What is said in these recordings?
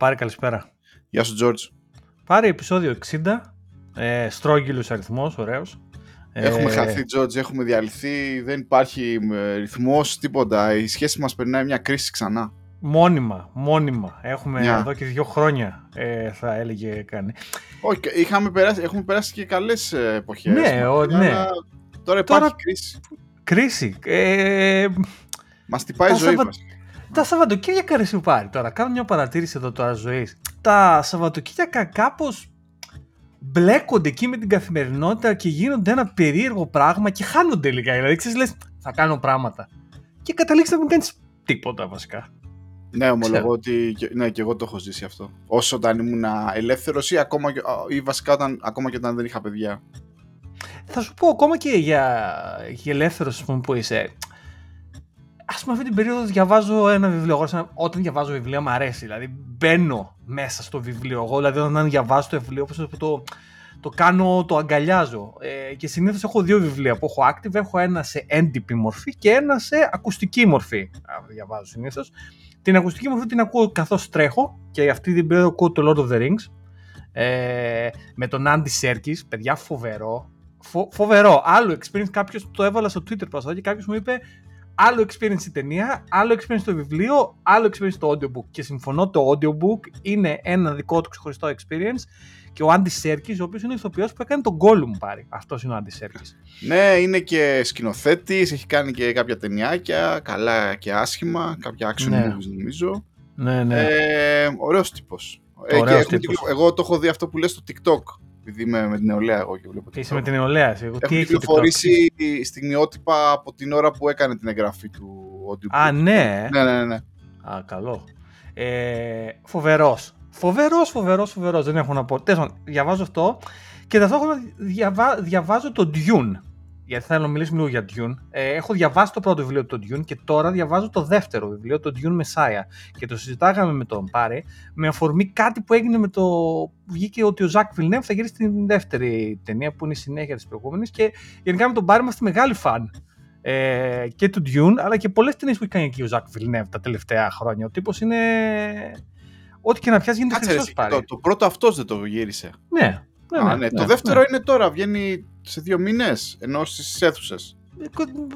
Πάρε καλησπέρα. Γεια σου, Τζόρτζ. Πάρε επεισόδιο 60. Ε, στρόγγυλος αριθμός, ωραίος. Έχουμε Ε, χαθεί, Τζόρτζ, έχουμε διαλυθεί, δεν υπάρχει ε, ρυθμός, τίποτα. Η σχέση μας περνάει μια κρίση ξανά. Μόνιμα, μόνιμα. Έχουμε Μια. εδώ και δύο χρόνια, ε, θα έλεγε κάνει. Όχι, είχαμε περάσει, έχουμε περάσει και καλές ε, εποχές. Ναι, ο- αλλά ναι. Τώρα υπάρχει Τώρα- κρίση. Κρίση. Ε, Μας τυπάει η Τα ζωή Σαββα- μας. Τα Σαββατοκύριακα ρε σου πάρει τώρα. Κάνω μια παρατήρηση εδώ τώρα ζωής. Τα Σαββατοκύριακα κάπως μπλέκονται εκεί με την καθημερινότητα και γίνονται ένα περίεργο πράγμα και χάνονται λίγα. Δηλαδή, ξέρεις, λες, θα κάνω πράγματα. Και καταλήξεις να μην κάνεις τίποτα βασικά. Ναι, ομολογώ ότι και- ναι, και εγώ το έχω ζήσει αυτό. Όσο όταν ήμουν ελεύθερος ή, ακόμα, και- ή βασικά όταν, ακόμα και όταν δεν είχα παιδιά. Θα σου πω ακόμα και για, για ελεύθερος που είσαι. Α πούμε, αυτή την περίοδο διαβάζω ένα βιβλίο. Εγώ, σαν- όταν διαβάζω βιβλία, μου αρέσει. Δηλαδή, μπαίνω μέσα στο βιβλίο. Εγώ, δηλαδή, όταν διαβάζω το βιβλίο, όπως το, το, το κάνω, το αγκαλιάζω. Ε, και συνήθως έχω δύο βιβλία που έχω active. Έχω ένα σε έντυπη μορφή και ένα σε ακουστική μορφή. Α, διαβάζω συνήθως. Την ακουστική μορφή την ακούω καθώς τρέχω και αυτή την περίοδο ακούω το Lord of the Rings. Ε, με τον Andy Serkis, παιδιά φοβερό. Φο, φοβερό. Άλλο experience. Κάποιος το έβαλα στο Twitter πρόσφατα και κάποιος μου είπε άλλο experience η ταινία, άλλο experience το βιβλίο, άλλο experience το audiobook. Και συμφωνώ, το audiobook είναι ένα δικό του ξεχωριστό experience. Και ο Andy Serkis, ο οποίος είναι ηθοποιός που έκανε τον Gollum πάρει. Αυτός είναι ο Andy Serkis. Ναι, είναι και σκηνοθέτης, έχει κάνει και κάποια ταινιάκια, καλά και άσχημα, κάποια action Ναι. movies νομίζω. Ναι, ναι. Ε, ωραίος τύπος. Ε, και Ωραίος έχουμε τύπος. κυκλο- εγώ το έχω δει αυτό που λες στο TikTok, επειδή είμαι με την νεολαία εγώ και βλέπω Είσαι TikTok. με την νεολαία. εσύ. Εγώ, τι Έχουν έχει το TikTok? κυκλοφορήσει στιγμιότυπα από την ώρα που έκανε την εγγραφή του audiobook. Α, ναι. Ναι, ναι, ναι. Α, καλό. Ε, φοβερός. Φοβερός, φοβερός, φοβερός. Δεν έχω να πω. Τέλος πάντων, διαβάζω αυτό και ταυτόχρονα διαβά, διαβάζω το Dune. Γιατί θέλω να μιλήσουμε λίγο για Dune. Ε, έχω διαβάσει το πρώτο βιβλίο του Dune και τώρα διαβάζω το δεύτερο βιβλίο, το Dune Messiah. Και το συζητάγαμε με τον Πάρε με αφορμή κάτι που έγινε με το. Βγήκε ότι ο Ζακ Βιλνεύ θα γυρίσει την δεύτερη ταινία που είναι η συνέχεια της προηγούμενης. Και γενικά με τον Πάρε είμαστε μεγάλοι φαν ε, και του Dune, αλλά και πολλές ταινίες που έχει κάνει εκεί ο Ζακ Βιλνεύ τα τελευταία χρόνια. Ο τύπος είναι... Ό,τι και να πιάσει γίνεται Κάτσε ρε, χρυσός εσύ, πάρει. το, το πρώτο αυτός δεν το γύρισε. Ναι. Ναι, Α, ναι. Το δεύτερο είναι τώρα, βγαίνει σε δύο μήνες, ενώ στις αίθουσες.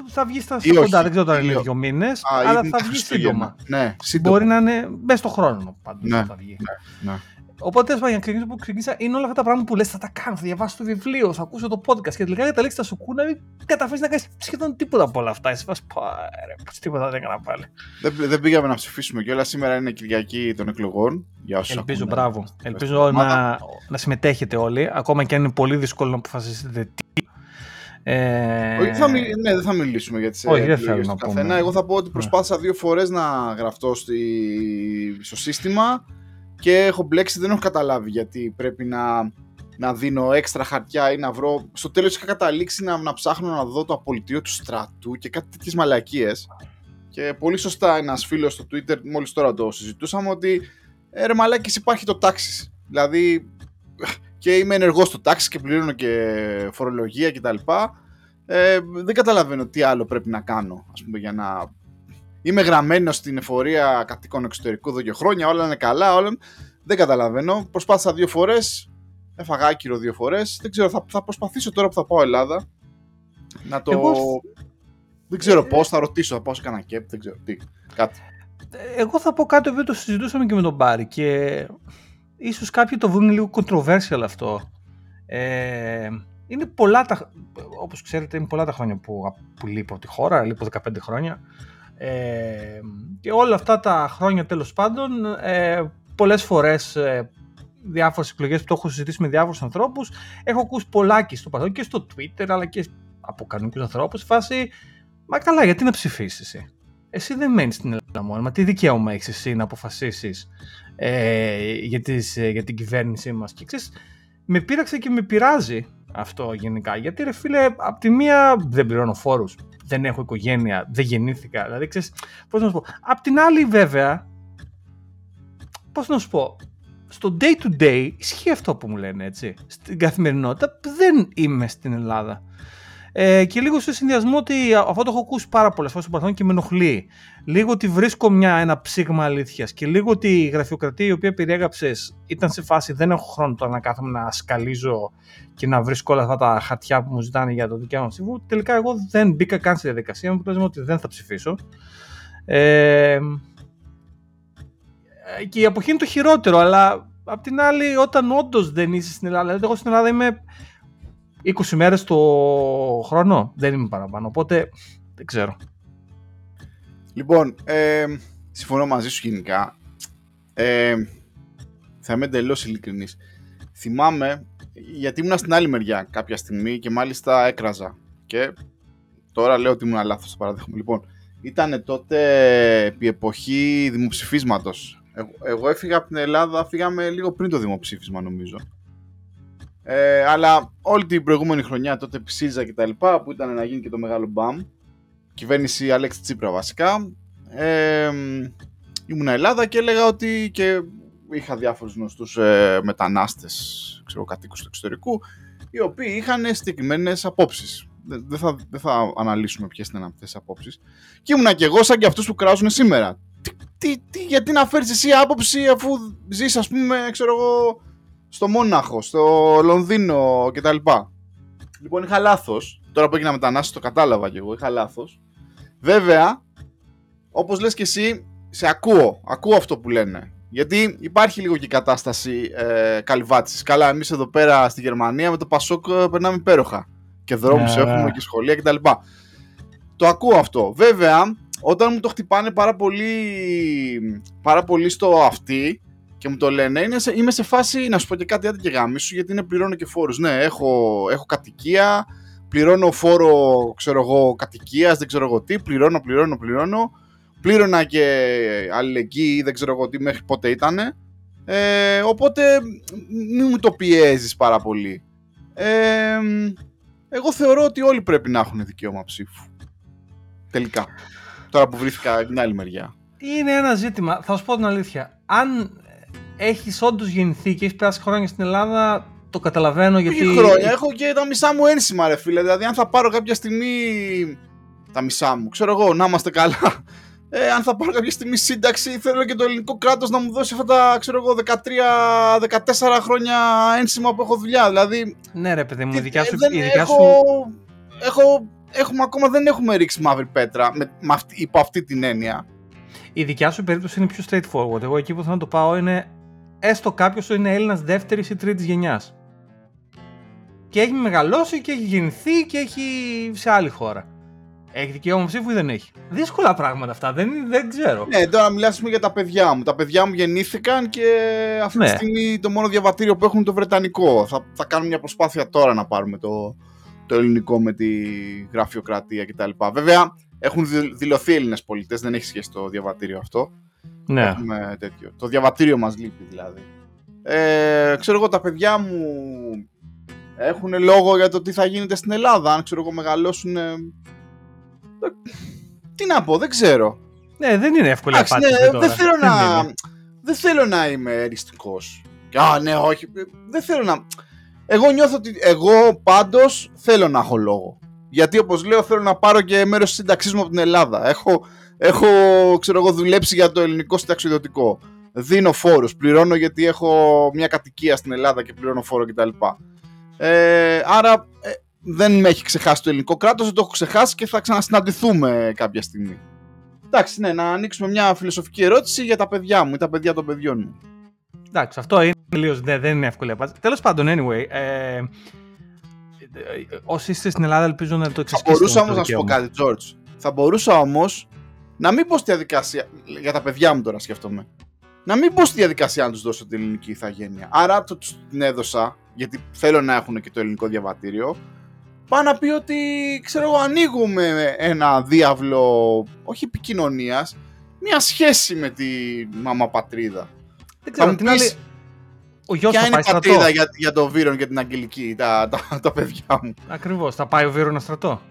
Θα βγει στα Ή όχι, κοντά, δεν ξέρω τώρα ή είναι όχι. δύο μήνες, Α, αλλά είναι θα τα βγει Χριστούγεννα. σύντομα. Ναι, σύντομα. Μπορεί να είναι μέσα στο χρόνο πάντως Ναι, θα βγει. ναι. Οπότε τέλος πάντων, για να ξεκινήσω που ξεκίνησα, είναι όλα αυτά τα πράγματα που λες θα τα κάνω, θα διαβάσω το βιβλίο, θα ακούσω το podcast και τελικά καταλήξει τα σου κούνα, μην καταφέρεις να κάνεις σχεδόν τίποτα από όλα αυτά. Εσύ βάζει πάρε, πως τίποτα δεν έκανα πάλι. Δεν, δεν πήγαμε να ψηφίσουμε κιόλας. Σήμερα είναι Κυριακή των εκλογών. Για όσους Ελπίζω, ακούνε. μπράβο. Ευχαριστώ. Ελπίζω Ομάδα. να, να συμμετέχετε όλοι, ακόμα και αν είναι πολύ δύσκολο να αποφασίσετε τι. Ε, Όχι, θα μιλ- ναι, δεν θα μιλήσουμε για τις Όχι, δεν επιλογές θέλω του να καθένα. πούμε. Εγώ θα πω ότι προσπάθησα δύο φορές να γραφτώ στη... στο σύστημα και έχω μπλέξει, δεν έχω καταλάβει γιατί πρέπει να, να δίνω έξτρα χαρτιά ή να βρω. Στο τέλος είχα καταλήξει να, να ψάχνω να δω το απολυτήριο του στρατού και κάτι τέτοιες μαλακίες. Και πολύ σωστά ένας φίλος στο Twitter, μόλις τώρα το συζητούσαμε, ότι ε, ρε μαλάκες υπάρχει το τάξη. Δηλαδή και είμαι ενεργός στο τάξη και πληρώνω και φορολογία κτλ. Ε, δεν καταλαβαίνω τι άλλο πρέπει να κάνω, ας πούμε, για να... Είμαι γραμμένο στην εφορία κατοίκων εξωτερικού εδώ και χρόνια, όλα είναι καλά, όλα... Δεν καταλαβαίνω. Προσπάθησα δύο φορές, έφαγα άκυρο δύο φορές. Δεν ξέρω, θα, θα προσπαθήσω τώρα που θα πάω Ελλάδα να το... Εγώ- Δεν ξέρω Ε, πώς, θα ρωτήσω, θα πάω σε κανένα κέπ, δεν ξέρω τι. Κάτι. Εγώ θα πω κάτι που το συζητούσαμε και με τον Μπάρι και ίσως κάποιοι το βρουν λίγο controversial αυτό. Ε, είναι πολλά τα, όπως ξέρετε, είναι πολλά τα χρόνια που, που λείπω από τη χώρα, λείπω 15 χρόνια. Ε, και όλα αυτά τα χρόνια τέλος πάντων, ε, πολλές φορές ε, διάφορες εκλογές που το έχω συζητήσει με διάφορους ανθρώπους, έχω ακούσει πολλάκι στο παρελθόν και στο Twitter αλλά και από κανονικούς ανθρώπους, σε φάση, μα καλά γιατί να ψηφίσεις εσύ; Εσύ δεν μένεις στην Ελλάδα μόνο, μα τι δικαίωμα έχεις εσύ να αποφασίσεις ε, για, τις, ε, για την κυβέρνησή μας; Και ξέρεις, με πείραξε και με πειράζει αυτό γενικά. Γιατί ρε φίλε, απ' τη μία δεν πληρώνω φόρους, δεν έχω οικογένεια, δεν γεννήθηκα. Δηλαδή, ξέρεις, πώς να σου πω. Απ' την άλλη βέβαια, πώς να σου πω, στο day to day ισχύει αυτό που μου λένε έτσι. Στην καθημερινότητα δεν είμαι στην Ελλάδα. Ε, και λίγο σε συνδυασμό ότι αυτό το έχω ακούσει πάρα πολλές φορές στο παρελθόν και με ενοχλεί. Λίγο ότι βρίσκω μια, ένα ψήγμα αλήθειας και λίγο ότι η γραφειοκρατία η οποία περιέγραψες ήταν σε φάση δεν έχω χρόνο τώρα να κάθομαι να σκαλίζω και να βρίσκω όλα αυτά τα χαρτιά που μου ζητάνε για το δικαίωμα ψήφου. Τελικά εγώ δεν μπήκα καν στη διαδικασία μου, αποτέλεσμα ότι δεν θα ψηφίσω. Ε, και η αποχή είναι το χειρότερο, αλλά απ' την άλλη, όταν όντως δεν είσαι στην Ελλάδα, δηλαδή εγώ στην Ελλάδα είμαι 20 μέρες το χρόνο, δεν είμαι παραπάνω, οπότε δεν ξέρω. Λοιπόν, ε, συμφωνώ μαζί σου γενικά. Ε, θα είμαι εντελώς ειλικρινής. Θυμάμαι, γιατί ήμουν στην άλλη μεριά κάποια στιγμή και μάλιστα έκραζα. Και τώρα λέω ότι ήμουν λάθος, το παράδειγμα. Λοιπόν, ήταν τότε επί εποχή δημοψηφίσματος. Εγώ, εγώ έφυγα από την Ελλάδα, φύγαμε λίγο πριν το δημοψήφισμα νομίζω. Ε, αλλά όλη την προηγούμενη χρονιά τότε ψήζα και τα λοιπά που ήταν να γίνει και το μεγάλο μπαμ κυβέρνηση Αλέξη Τσίπρα βασικά ε, ήμουν Ελλάδα και έλεγα ότι και είχα διάφορους γνωστούς ε, μετανάστες ξέρω, κατοίκους του εξωτερικού οι οποίοι είχαν συγκεκριμένες απόψεις δεν θα, δεν θα αναλύσουμε ποιες ήταν αυτές τις απόψεις. Και ήμουνα και εγώ σαν και αυτούς που κράζουν σήμερα. Τι, τι, τι, γιατί να φέρεις εσύ άποψη αφού ζεις, ας πούμε, ξέρω εγώ, στο Μόναχο, στο Λονδίνο κτλ. Λοιπόν, είχα λάθος. Τώρα που έγινα μετανάστης, το κατάλαβα κι εγώ. Είχα λάθος. Βέβαια, όπως λες και εσύ, σε ακούω. Ακούω αυτό που λένε. Γιατί υπάρχει λίγο και η κατάσταση ε, καλυβάτηση. Καλά, εμείς εδώ πέρα στη Γερμανία με το Πασόκ ε, περνάμε υπέροχα. Και δρόμους yeah. Ναι, έχουμε ναι. και σχολεία κτλ. Το ακούω αυτό. Βέβαια, όταν μου το χτυπάνε πάρα πολύ, πάρα πολύ στο αυτή, και μου το λένε, είναι σε, είμαι σε φάση να σου πω και κάτι άντε και γάμισου γιατί είναι πληρώνω και φόρους. Ναι, έχω, έχω κατοικία, πληρώνω φόρο, ξέρω εγώ, κατοικίας, δεν ξέρω εγώ τι, πληρώνω, πληρώνω, πληρώνω. Πλήρωνα και αλληλεγγύη, δεν ξέρω εγώ τι μέχρι πότε ήταν. Ε, οπότε μην μου το πιέζεις πάρα πολύ. Ε, εγώ θεωρώ ότι όλοι πρέπει να έχουν δικαίωμα ψήφου. Τελικά. Τώρα που βρήθηκα την άλλη μεριά. Είναι ένα ζήτημα. Θα σου πω την αλήθεια. Αν έχει όντως γεννηθεί και έχεις περάσει χρόνια στην Ελλάδα, το καταλαβαίνω γιατί. Έχει χρόνια. Έχω και τα μισά μου ένσημα, ρε φίλε. Δηλαδή, αν θα πάρω κάποια στιγμή. Τα μισά μου, ξέρω εγώ, να είμαστε καλά. Ε, αν θα πάρω κάποια στιγμή σύνταξη, θέλω και το ελληνικό κράτος να μου δώσει αυτά τα ξέρω εγώ, 13-14 χρόνια ένσημα που έχω δουλειά. Δηλαδή. Ναι, ρε παιδί μου, η δικιά σου. Δεν έχω, σου... έχω, έχουμε ακόμα δεν έχουμε ρίξει μαύρη πέτρα με, με αυτή, υπό αυτή την έννοια. Η δικιά σου περίπτωση είναι πιο straightforward. Εγώ εκεί που θέλω να το πάω είναι έστω κάποιος είναι Έλληνας δεύτερης ή τρίτης γενιάς. Και έχει μεγαλώσει και έχει γεννηθεί και έχει σε άλλη χώρα. Έχει δικαίωμα ψήφου ή δεν έχει; Δύσκολα πράγματα αυτά, δεν, δεν ξέρω. Ναι, τώρα μιλάσουμε για τα παιδιά μου. Τα παιδιά μου γεννήθηκαν και αυτή ναι. τη στιγμή το μόνο διαβατήριο που έχουν είναι το βρετανικό. Θα, θα κάνουμε μια προσπάθεια τώρα να πάρουμε το, το ελληνικό με τη γραφειοκρατία κτλ. Βέβαια, έχουν δηλωθεί Έλληνες πολιτέ, δεν έχει σχέση το διαβατήριο αυτό. Ναι. Έχουμε τέτοιο. Το διαβατήριο μας λείπει δηλαδή. Ε, ξέρω εγώ τα παιδιά μου έχουν λόγο για το τι θα γίνεται στην Ελλάδα. Αν ξέρω εγώ μεγαλώσουν... Τι να πω, δεν ξέρω. Ναι, δεν είναι εύκολη απάντηση ναι, δεν, θέλω να, δεν θέλω να είμαι εριστικός. Α, ναι, όχι. Δεν θέλω να... Εγώ νιώθω ότι εγώ πάντως θέλω να έχω λόγο. Γιατί όπως λέω θέλω να πάρω και μέρος της σύνταξής μου από την Ελλάδα. Έχω έχω ξέρω εγώ, δουλέψει για το ελληνικό συνταξιδιωτικό. Δίνω φόρους, πληρώνω γιατί έχω μια κατοικία στην Ελλάδα και πληρώνω φόρο κτλ. Ε, άρα ε, δεν με έχει ξεχάσει το ελληνικό κράτος, δεν το έχω ξεχάσει και θα ξανασυναντηθούμε κάποια στιγμή. Εντάξει, ναι, να ανοίξουμε μια φιλοσοφική ερώτηση για τα παιδιά μου ή τα παιδιά των παιδιών μου. Εντάξει, αυτό είναι τελείω δεν, δεν είναι εύκολη απάντηση. Τέλος πάντων, anyway. Ε, όσοι είστε στην Ελλάδα, ελπίζω να το εξασκήσετε. Θα μπορούσα όμως να σου πω κάτι, George. Θα μπορούσα όμως να μην πω στη διαδικασία. Για τα παιδιά μου τώρα σκέφτομαι. Να μην πω στη διαδικασία να τους δώσω την ελληνική ηθαγένεια. Άρα το την έδωσα, γιατί θέλω να έχουν και το ελληνικό διαβατήριο. Πάω να πει ότι ξέρω εγώ, ανοίγουμε ένα διάβλο, όχι επικοινωνίας, μια σχέση με τη μαμά πατρίδα. Δεν ξέρω, την άλλη. Ο γιος Ποια είναι η πατρίδα για, για τον Βύρον και την Αγγελική, τα, τα, τα παιδιά μου; Ακριβώς. Θα πάει ο Βύρον στρατό.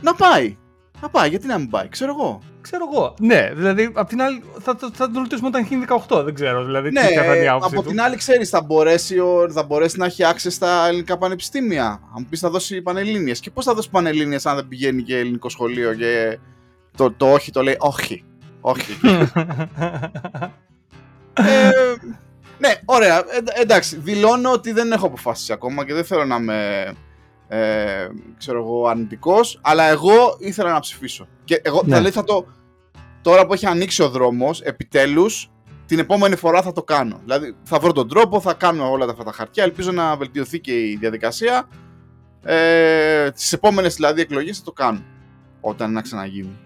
Να πάει. Θα πάει, γιατί να μην πάει, ξέρω εγώ. Ξέρω εγώ. Ναι, δηλαδή απ' την άλλη θα, θα, θα τον ρωτήσουμε όταν γίνει 18. Δεν ξέρω. Δηλαδή, ναι, τι θα είναι η άποψή από του. την άλλη, ξέρεις, θα, μπορέσει ο- θα μπορέσει να έχει access στα ελληνικά πανεπιστήμια. Αν μου πεις, θα δώσει πανελλήνιες. Και πώς θα δώσει πανελλήνιες αν δεν πηγαίνει και ελληνικό σχολείο και το, το όχι το λέει όχι. Όχι. ε, ναι, ωραία. Ε, εντάξει, δηλώνω ότι δεν έχω αποφασίσει ακόμα και δεν θέλω να είμαι ε, ξέρω εγώ, αρνητικός, αλλά εγώ ήθελα να ψηφίσω. Και εγώ Ναι. δηλαδή θα το. Τώρα που έχει ανοίξει ο δρόμος, επιτέλους, την επόμενη φορά θα το κάνω. Δηλαδή θα βρω τον τρόπο, θα κάνω όλα αυτά τα χαρτιά. Ελπίζω να βελτιωθεί και η διαδικασία. Ε, τις επόμενες δηλαδή εκλογές θα το κάνω. Όταν να ξαναγίνει.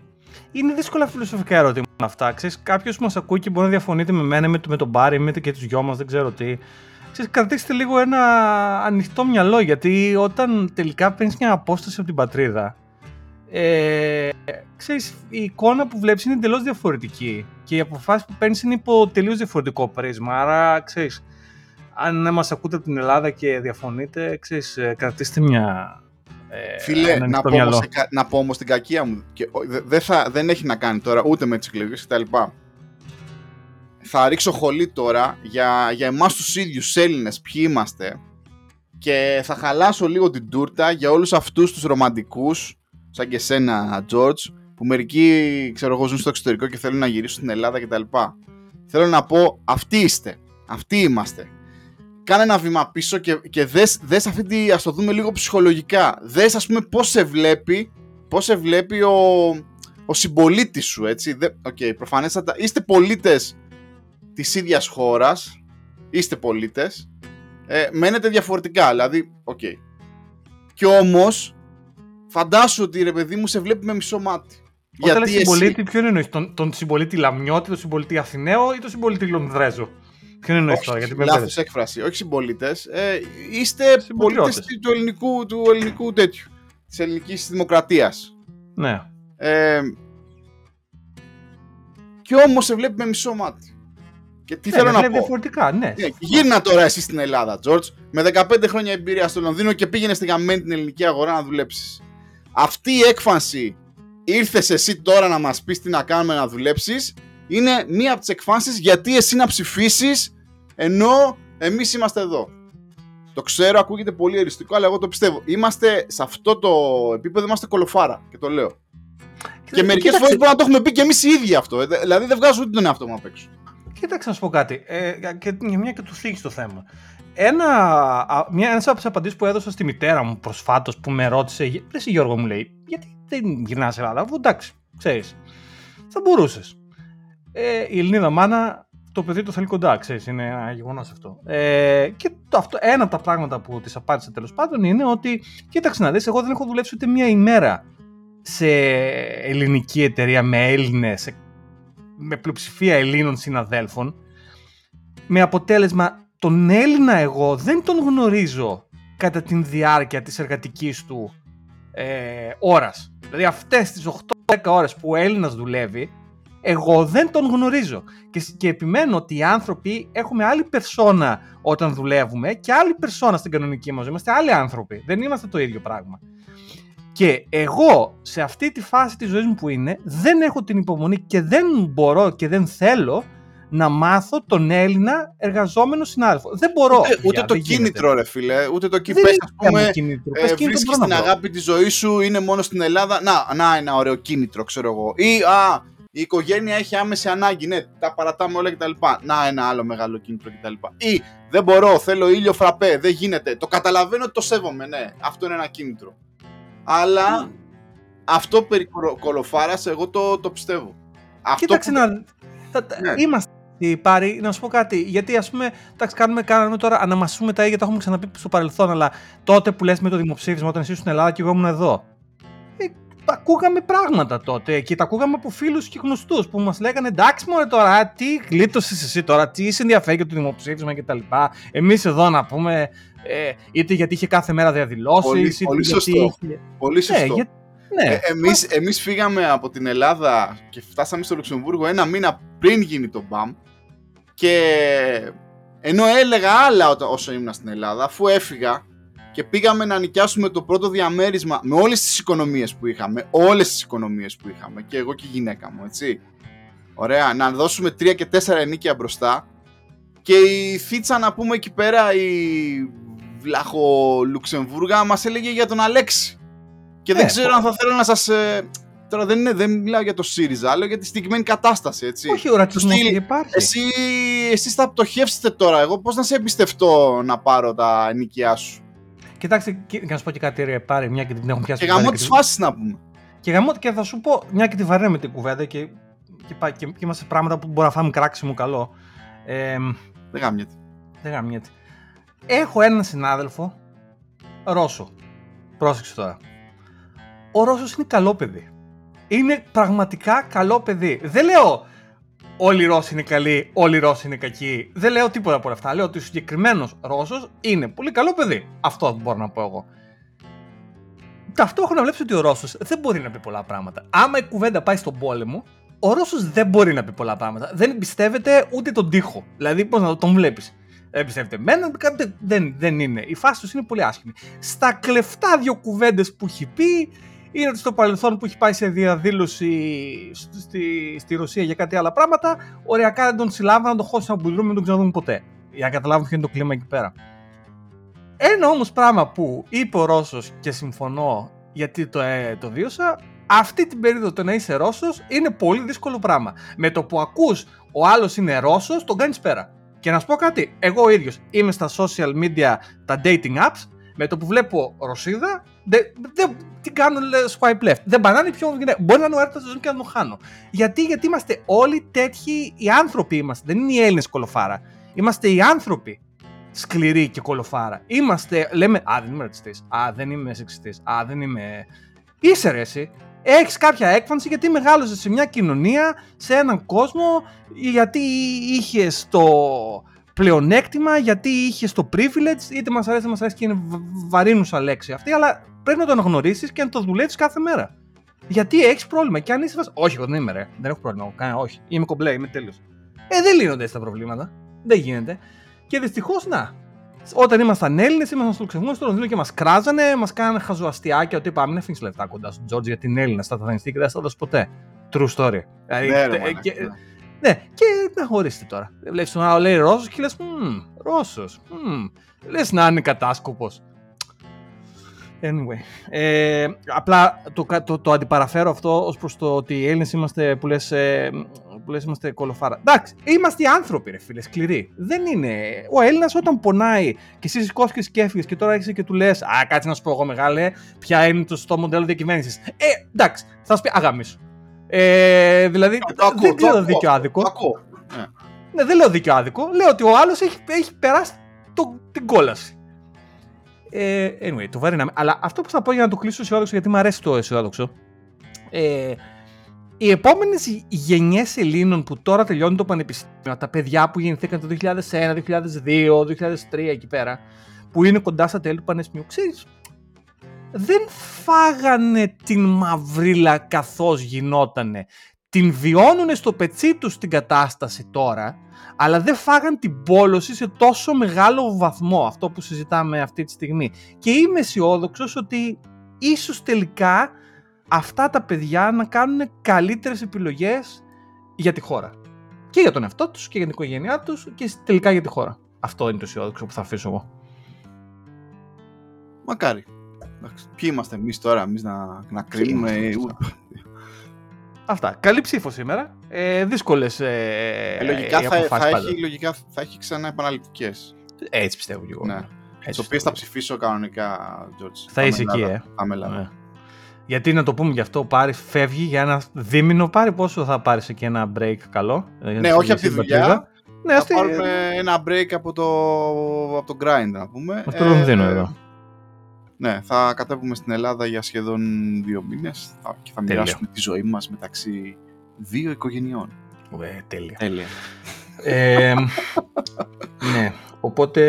Είναι δύσκολα φιλοσοφικά ερωτήματα αυτά. Ξέρεις, κάποιος που μας ακούει και μπορεί να διαφωνείτε με μένα, με, το- με τον Μπάρι, με το- και τους δυο μας, δεν ξέρω τι. Ξέρεις, κρατήστε λίγο ένα ανοιχτό μυαλό, γιατί όταν τελικά παίρνεις μια απόσταση από την πατρίδα, ε, ξέρεις, η εικόνα που βλέπεις είναι εντελώς διαφορετική και οι αποφάσεις που παίρνεις είναι υπό τελείως διαφορετικό πρίσμα. Άρα, ξέρεις, αν μας ακούτε από την Ελλάδα και διαφωνείτε, ξέρεις, ε, κρατήστε μια... ε, Φίλε, ένα να ανοιχτό πω, μυαλό. όμως, κα- να πω όμως την κακία μου. Και, ο- δε- δεν, θα, δεν έχει να κάνει τώρα ούτε με τις εκλογές κτλ. Θα ρίξω χολή τώρα για, για εμάς τους ίδιους Έλληνες ποιοι είμαστε και θα χαλάσω λίγο την τούρτα για όλους αυτούς τους ρομαντικούς σαν και σένα George που μερικοί ξέρω εγώ ζουν στο εξωτερικό και θέλουν να γυρίσουν στην Ελλάδα κτλ. Θέλω να πω αυτοί είστε, αυτοί είμαστε κάνε ένα βήμα πίσω και, και δες, δες αυτή τη, ας το δούμε λίγο ψυχολογικά. Δες ας πούμε πώς σε βλέπει, πώς σε βλέπει ο, ο συμπολίτης σου, έτσι. Δε, okay, προφανέστατα, είστε πολίτες της ίδιας χώρας, είστε πολίτες, ε, μένετε διαφορετικά, δηλαδή, οκ. Κι όμως, φαντάσου ότι ρε παιδί μου σε βλέπει με μισό μάτι. Όταν λες συμπολίτη, ποιον εννοείς, τον, τον συμπολίτη Λαμιώτη, τον συμπολίτη Αθηναίο ή τον συμπολίτη Λονδρέζο; Ποιον εννοείς τώρα, γιατί με λάθος μπέρδεψες. έκφραση, όχι συμπολίτες. Ε, είστε Συμπατριώτες. πολίτες του ελληνικού, του ελληνικού τέτοιου. Της ελληνικής δημοκρατίας. Ναι. Ε, και όμως σε βλέπει με μισό μάτι. Και τι Ναι, θέλω με να βλέπει πω. διαφορετικά, ναι. Ναι, γύρνα τώρα εσύ στην Ελλάδα, George, με 15 χρόνια εμπειρία στο Λονδίνο και πήγαινες στη γαμμένη την ελληνική αγορά να δουλέψεις. Αυτή η έκφανση ήρθες εσύ τώρα να μας πεις τι να κάνουμε να δουλέψεις. Είναι μία από τις εκφάνσεις γιατί εσύ να ψηφίσεις ενώ εμείς είμαστε εδώ. Το ξέρω, ακούγεται πολύ εριστικό, αλλά εγώ το πιστεύω. Είμαστε σε αυτό το επίπεδο, είμαστε κολοφάρα και το λέω. Και μερικές κοίταξε, φορές μπορεί να το έχουμε πει και εμείς οι ίδιοι αυτό. ε, Δηλαδή δεν βγάζω ούτε τον εαυτό μου απ' έξω. Κοίταξε να σου πω κάτι. Ε, και για μια και του θίγει το θέμα. Ένα, α, μια, ένας από τις απαντήσεις που έδωσα στη μητέρα μου προσφάτως που με ρώτησε, «Ρε εσύ Γιώργο μου λέει, γιατί δεν γυρνάς σε Ελλάδα, αφού εντάξει, ξέρεις. Θα μπορούσες. Ε, η Ελληνίδα μάνα το παιδί το θέλει κοντά, ξέρεις, είναι ένα γεγονός αυτό. Ε, και το, αυτό, ένα από τα πράγματα που της απάντησα τέλος πάντων είναι ότι, κοίταξε να δεις, εγώ δεν έχω δουλέψει ούτε μία ημέρα σε ελληνική εταιρεία με Έλληνες, με πλειοψηφία Ελλήνων συναδέλφων, με αποτέλεσμα τον Έλληνα εγώ δεν τον γνωρίζω κατά την διάρκεια της εργατικής του ε, ώρας. Δηλαδή αυτές τις 8-10 ώρες που ο Έλληνας δουλεύει, εγώ δεν τον γνωρίζω. Και, σ- και επιμένω ότι οι άνθρωποι έχουμε άλλη περσόνα όταν δουλεύουμε και άλλη περσόνα στην κανονική μας. ζωή. Είμαστε άλλοι άνθρωποι. Δεν είμαστε το ίδιο πράγμα. Και εγώ σε αυτή τη φάση της ζωής μου που είναι δεν έχω την υπομονή και δεν μπορώ και δεν θέλω να μάθω τον Έλληνα εργαζόμενο συνάδελφο. Δεν μπορώ. Ούτε, ούτε παιδιά, το δεν γίνεται. κίνητρο, ρε φίλε. Ούτε το Δεν κίνητρο. Πες, είναι ας πούμε, θέμα κίνητρο. Πες ε, κίνητρο βρίσκεις μπορώ να την βρω. αγάπη της ζωής σου, είναι μόνο στην Ελλάδα. Να, να, ένα ωραίο κίνητρο, ξέρω εγώ. Ή, α, η οικογένεια έχει άμεση ανάγκη, ναι, τα παρατάμε όλα κτλ. Να, ένα άλλο μεγάλο κίνητρο κτλ. Ή, δεν μπορώ, θέλω ήλιο φραπέ, δεν γίνεται. Το καταλαβαίνω ότι το σέβομαι, ναι, αυτό είναι ένα κίνητρο. Αλλά αυτό περί κολο- κολοφάρας, εγώ το, το πιστεύω. Αυτό Κοίταξε που- να. τα- τα- Ναι. Είμαστε πάρει, να σου πω κάτι. Γιατί ας πούμε, εντάξει, κάνουμε, κάνουμε τώρα, αναμασούμε τα ίδια, το έχουμε ξαναπεί στο παρελθόν, αλλά τότε που λες με το δημοψήφισμα, όταν εσύ στην Ελλάδα και εγώ ήμουν εδώ. Ε, ακούγαμε πράγματα τότε και τα ακούγαμε από φίλους και γνωστούς που μας λέγανε εντάξει, μωρέ τώρα, α, τι γλίτωσες εσύ τώρα, τι σε ενδιαφέρει για το δημοψήφισμα κτλ. Εμείς εδώ να πούμε, ε, είτε γιατί είχε κάθε μέρα διαδηλώσεις, Πολύ- είτε πολύ γιατί. σωστό. είχε- Πολύ Ναι, σωστό. για- ναι. Ε, εμείς, εμείς φύγαμε από την Ελλάδα και φτάσαμε στο Λουξεμβούργο ένα μήνα πριν γίνει το μπαμ και ενώ έλεγα άλλα όταν- όσο ήμουν στην Ελλάδα, αφού έφυγα και πήγαμε να νοικιάσουμε το πρώτο διαμέρισμα με όλες τις οικονομίες που είχαμε, όλες τις οικονομίες που είχαμε και εγώ και η γυναίκα μου, έτσι. Ωραία, να δώσουμε τρία και τέσσερα ενίκια μπροστά και η Θίτσα να πούμε εκεί πέρα η Βλάχο Λουξεμβούργα μας έλεγε για τον Αλέξη. Και δεν Ε, ξέρω αν θα θέλω να σας... ε, Τώρα δεν, είναι, δεν μιλάω για το ΣΥΡΙΖΑ, λέω για τη συγκεκριμένη κατάσταση, έτσι. Όχι, ο ρατσισμός στυλ, υπάρχει. Εσύ, εσείς θα πτωχεύσετε τώρα. Εγώ πώς να σε εμπιστευτώ να πάρω τα ενοικιά σου; Κοιτάξτε, και- και να σου πω και κάτι, ρε, πάρε μια και την έχουν πιάσει. Και την γαμώ βαρύ τις και τη- φάσεις να πούμε. Και γαμώ και θα σου πω, μια και τη βαρύνουμε την κουβέντα και, και, πά- και, και είμαστε σε πράγματα που μπορεί να φάμε κράξιμο καλό. Ε, Δεν γαμιέται. δεν γαμιέται. Έχω έναν συνάδελφο, Ρώσο. Πρόσεξε τώρα. Ο Ρώσος είναι καλό παιδί. Είναι πραγματικά καλό παιδί. Δεν λέω όλοι οι Ρώσοι είναι καλοί, όλοι οι Ρώσοι είναι κακοί. Δεν λέω τίποτα από όλα αυτά. Λέω ότι ο συγκεκριμένος Ρώσος είναι πολύ καλό παιδί. Αυτό μπορώ να πω εγώ. Ταυτόχρονα βλέπεις ότι ο Ρώσος δεν μπορεί να πει πολλά πράγματα. Άμα η κουβέντα πάει στον πόλεμο, ο Ρώσος δεν μπορεί να πει πολλά πράγματα. Δεν εμπιστεύεται ούτε τον τοίχο. Δηλαδή, πώς να το- τον βλέπεις. Δεν εμπιστεύεται εμένα, κάτι- δεν, δεν είναι. Η φάση τους είναι πολύ άσχημη. Στα κλεφτά δύο κουβέντες που έχει πει, είναι ότι στο παρελθόν που έχει πάει σε διαδήλωση στη, στη, στη Ρωσία για κάτι άλλα πράγματα, οριακά δεν τον συλλάβαν να τον χώσουν να μπουλρούμε, δεν τον ξαναδούν ποτέ. Για να καταλάβουν ποιο είναι το κλίμα εκεί πέρα. Ένα όμως πράγμα που είπε ο Ρώσος και συμφωνώ γιατί το, ε, το βίωσα, αυτή την περίοδο το να είσαι Ρώσος είναι πολύ δύσκολο πράγμα. Με το που ακούς ο άλλος είναι Ρώσος, τον κάνεις πέρα. Και να σου πω κάτι, εγώ ο ίδιος είμαι στα social media, τα dating apps, με το που βλέπω Ρωσίδα, δεν δε, τι κάνω λέ, swipe left. Δεν πανάνε πιο γυναίκα. Μπορεί να είναι ο έρωτας της ζωής και να τον χάνω. Γιατί, γιατί είμαστε όλοι τέτοιοι, οι άνθρωποι είμαστε, δεν είναι οι Έλληνες κολοφάρα. Είμαστε οι άνθρωποι σκληροί και κολοφάρα. Είμαστε, λέμε, Α, δεν είμαι ρατσιστής. Α, δεν είμαι σεξιστής. Α, δεν είμαι. Είσαι ρε, εσύ. Έχεις κάποια έκφανση γιατί μεγάλωσες σε μια κοινωνία, σε έναν κόσμο, γιατί είχες το πλεονέκτημα, γιατί είχε το privilege, είτε μας αρέσει, είτε μας αρέσει και είναι β- βαρύνουσα λέξη αυτή, αλλά πρέπει να το αναγνωρίσει και να το δουλεύει κάθε μέρα. Γιατί έχεις πρόβλημα. Και αν είσαι. βas- Όχι, εγώ δεν είμαι ρε. Δεν έχω πρόβλημα. Εγώ, κανένα- όχι. Είμαι κομπλέ, είμαι τέλειος. Ε, δεν λύνονται έτσι τα προβλήματα. Δεν γίνεται. Και δυστυχώς, να. Όταν ήμασταν Έλληνες, ήμασταν στο Λουξεμβούργο, στο Λονδίνο και μας κράζανε, μας κάνανε χαζοαστιάκια ότι είπαμε: Μην αφήνεις λεφτά κοντά στον Τζόρτζ γιατί είναι Έλληνας, θα τα δανειστεί και δεν θα τα δώσει ποτέ. True story. Δηλαδή, Ναι, ρε, ε, μαλάκα, και, ναι. ναι, και να χωρίστε τώρα. Βλέπεις τον άλλο λέει Ρώσος και λες: Ρώσος. Λες να είναι κατάσκοπος. Anyway. Ε, απλά το, κα- το, το αντιπαραφέρω αυτό ως προς το ότι οι Έλληνες είμαστε που λες, ε, που λες είμαστε κολοφάρα. Εντάξει, είμαστε οι άνθρωποι, ρε φίλε, σκληροί. Δεν είναι. Ο Έλληνας όταν πονάει και εσύ σηκώθηκες και έφυγες και τώρα έρχεσαι και του λες: Α, κάτσε να σου πω εγώ μεγάλε, ποια είναι το σωστό μοντέλο διακυβέρνησης. Ε, εντάξει, θα σου πει αγαμίσου. Ε, δηλαδή, Το ακούω, δεν το λέω ακούω, δίκιο το άδικο. ακούω. Ναι. Ναι, δεν λέω δίκιο άδικο. Λέω ότι ο άλλος έχει, έχει περάσει το, την κόλαση. Ε, anyway, το βαρύναμε. Αλλά αυτό που θα πω για να το κλείσω αισιόδοξο, γιατί μου αρέσει το αισιόδοξο. Ε, οι επόμενες γενιές Ελλήνων που τώρα τελειώνουν το πανεπιστήμιο, τα παιδιά που γεννηθήκαν το 2001, 2002, 2003 εκεί πέρα, που είναι κοντά στα τέλη του πανεπιστημίου, ξέρεις, δεν φάγανε την μαυρίλα καθώς γινότανε. Την βιώνουν στο πετσί τους την κατάσταση τώρα, αλλά δεν φάγαν την πόλωση σε τόσο μεγάλο βαθμό, αυτό που συζητάμε αυτή τη στιγμή. Και είμαι αισιόδοξος ότι ίσως τελικά αυτά τα παιδιά να κάνουν καλύτερες επιλογές για τη χώρα. Και για τον εαυτό τους και για την οικογένειά τους και τελικά για τη χώρα. Αυτό είναι το αισιόδοξο που θα αφήσω εγώ. Μακάρι. Εντάξει, Ποιοι είμαστε εμείς τώρα, εμείς να, να κρίνουμε. είμαστε ου- Αυτά. Καλή ψήφο σήμερα. Ε, δύσκολες ε, Ε, λογικά οι θα, αποφάσεις θα, πάντα. έχει, λογικά θα έχει ξανά επαναληπτικέ. Έτσι πιστεύω κι εγώ. Ναι. Έτσι Τις οποίες πιστεύω. θα ψηφίσω κανονικά, George. Θα είσαι εκεί, ε. Θα είμαι Ελλάδα. Ναι. Γιατί να το πούμε γι' αυτό, ο Πάρη φεύγει για ένα δίμηνο. Πάρει πόσο θα πάρει εκεί ένα break καλό. Ναι, όχι από τη δουλειά. Ναι, Θα αυτή. πάρουμε ένα break από το, από το grind, να πούμε. Από το Λονδίνο εδώ. Ναι, θα κατέβουμε στην Ελλάδα για σχεδόν δύο μήνες θα- και θα Τέλεια. μοιράσουμε τη ζωή μας μεταξύ δύο οικογενειών. Ε, τέλεια. Τέλεια. Ε, ναι, οπότε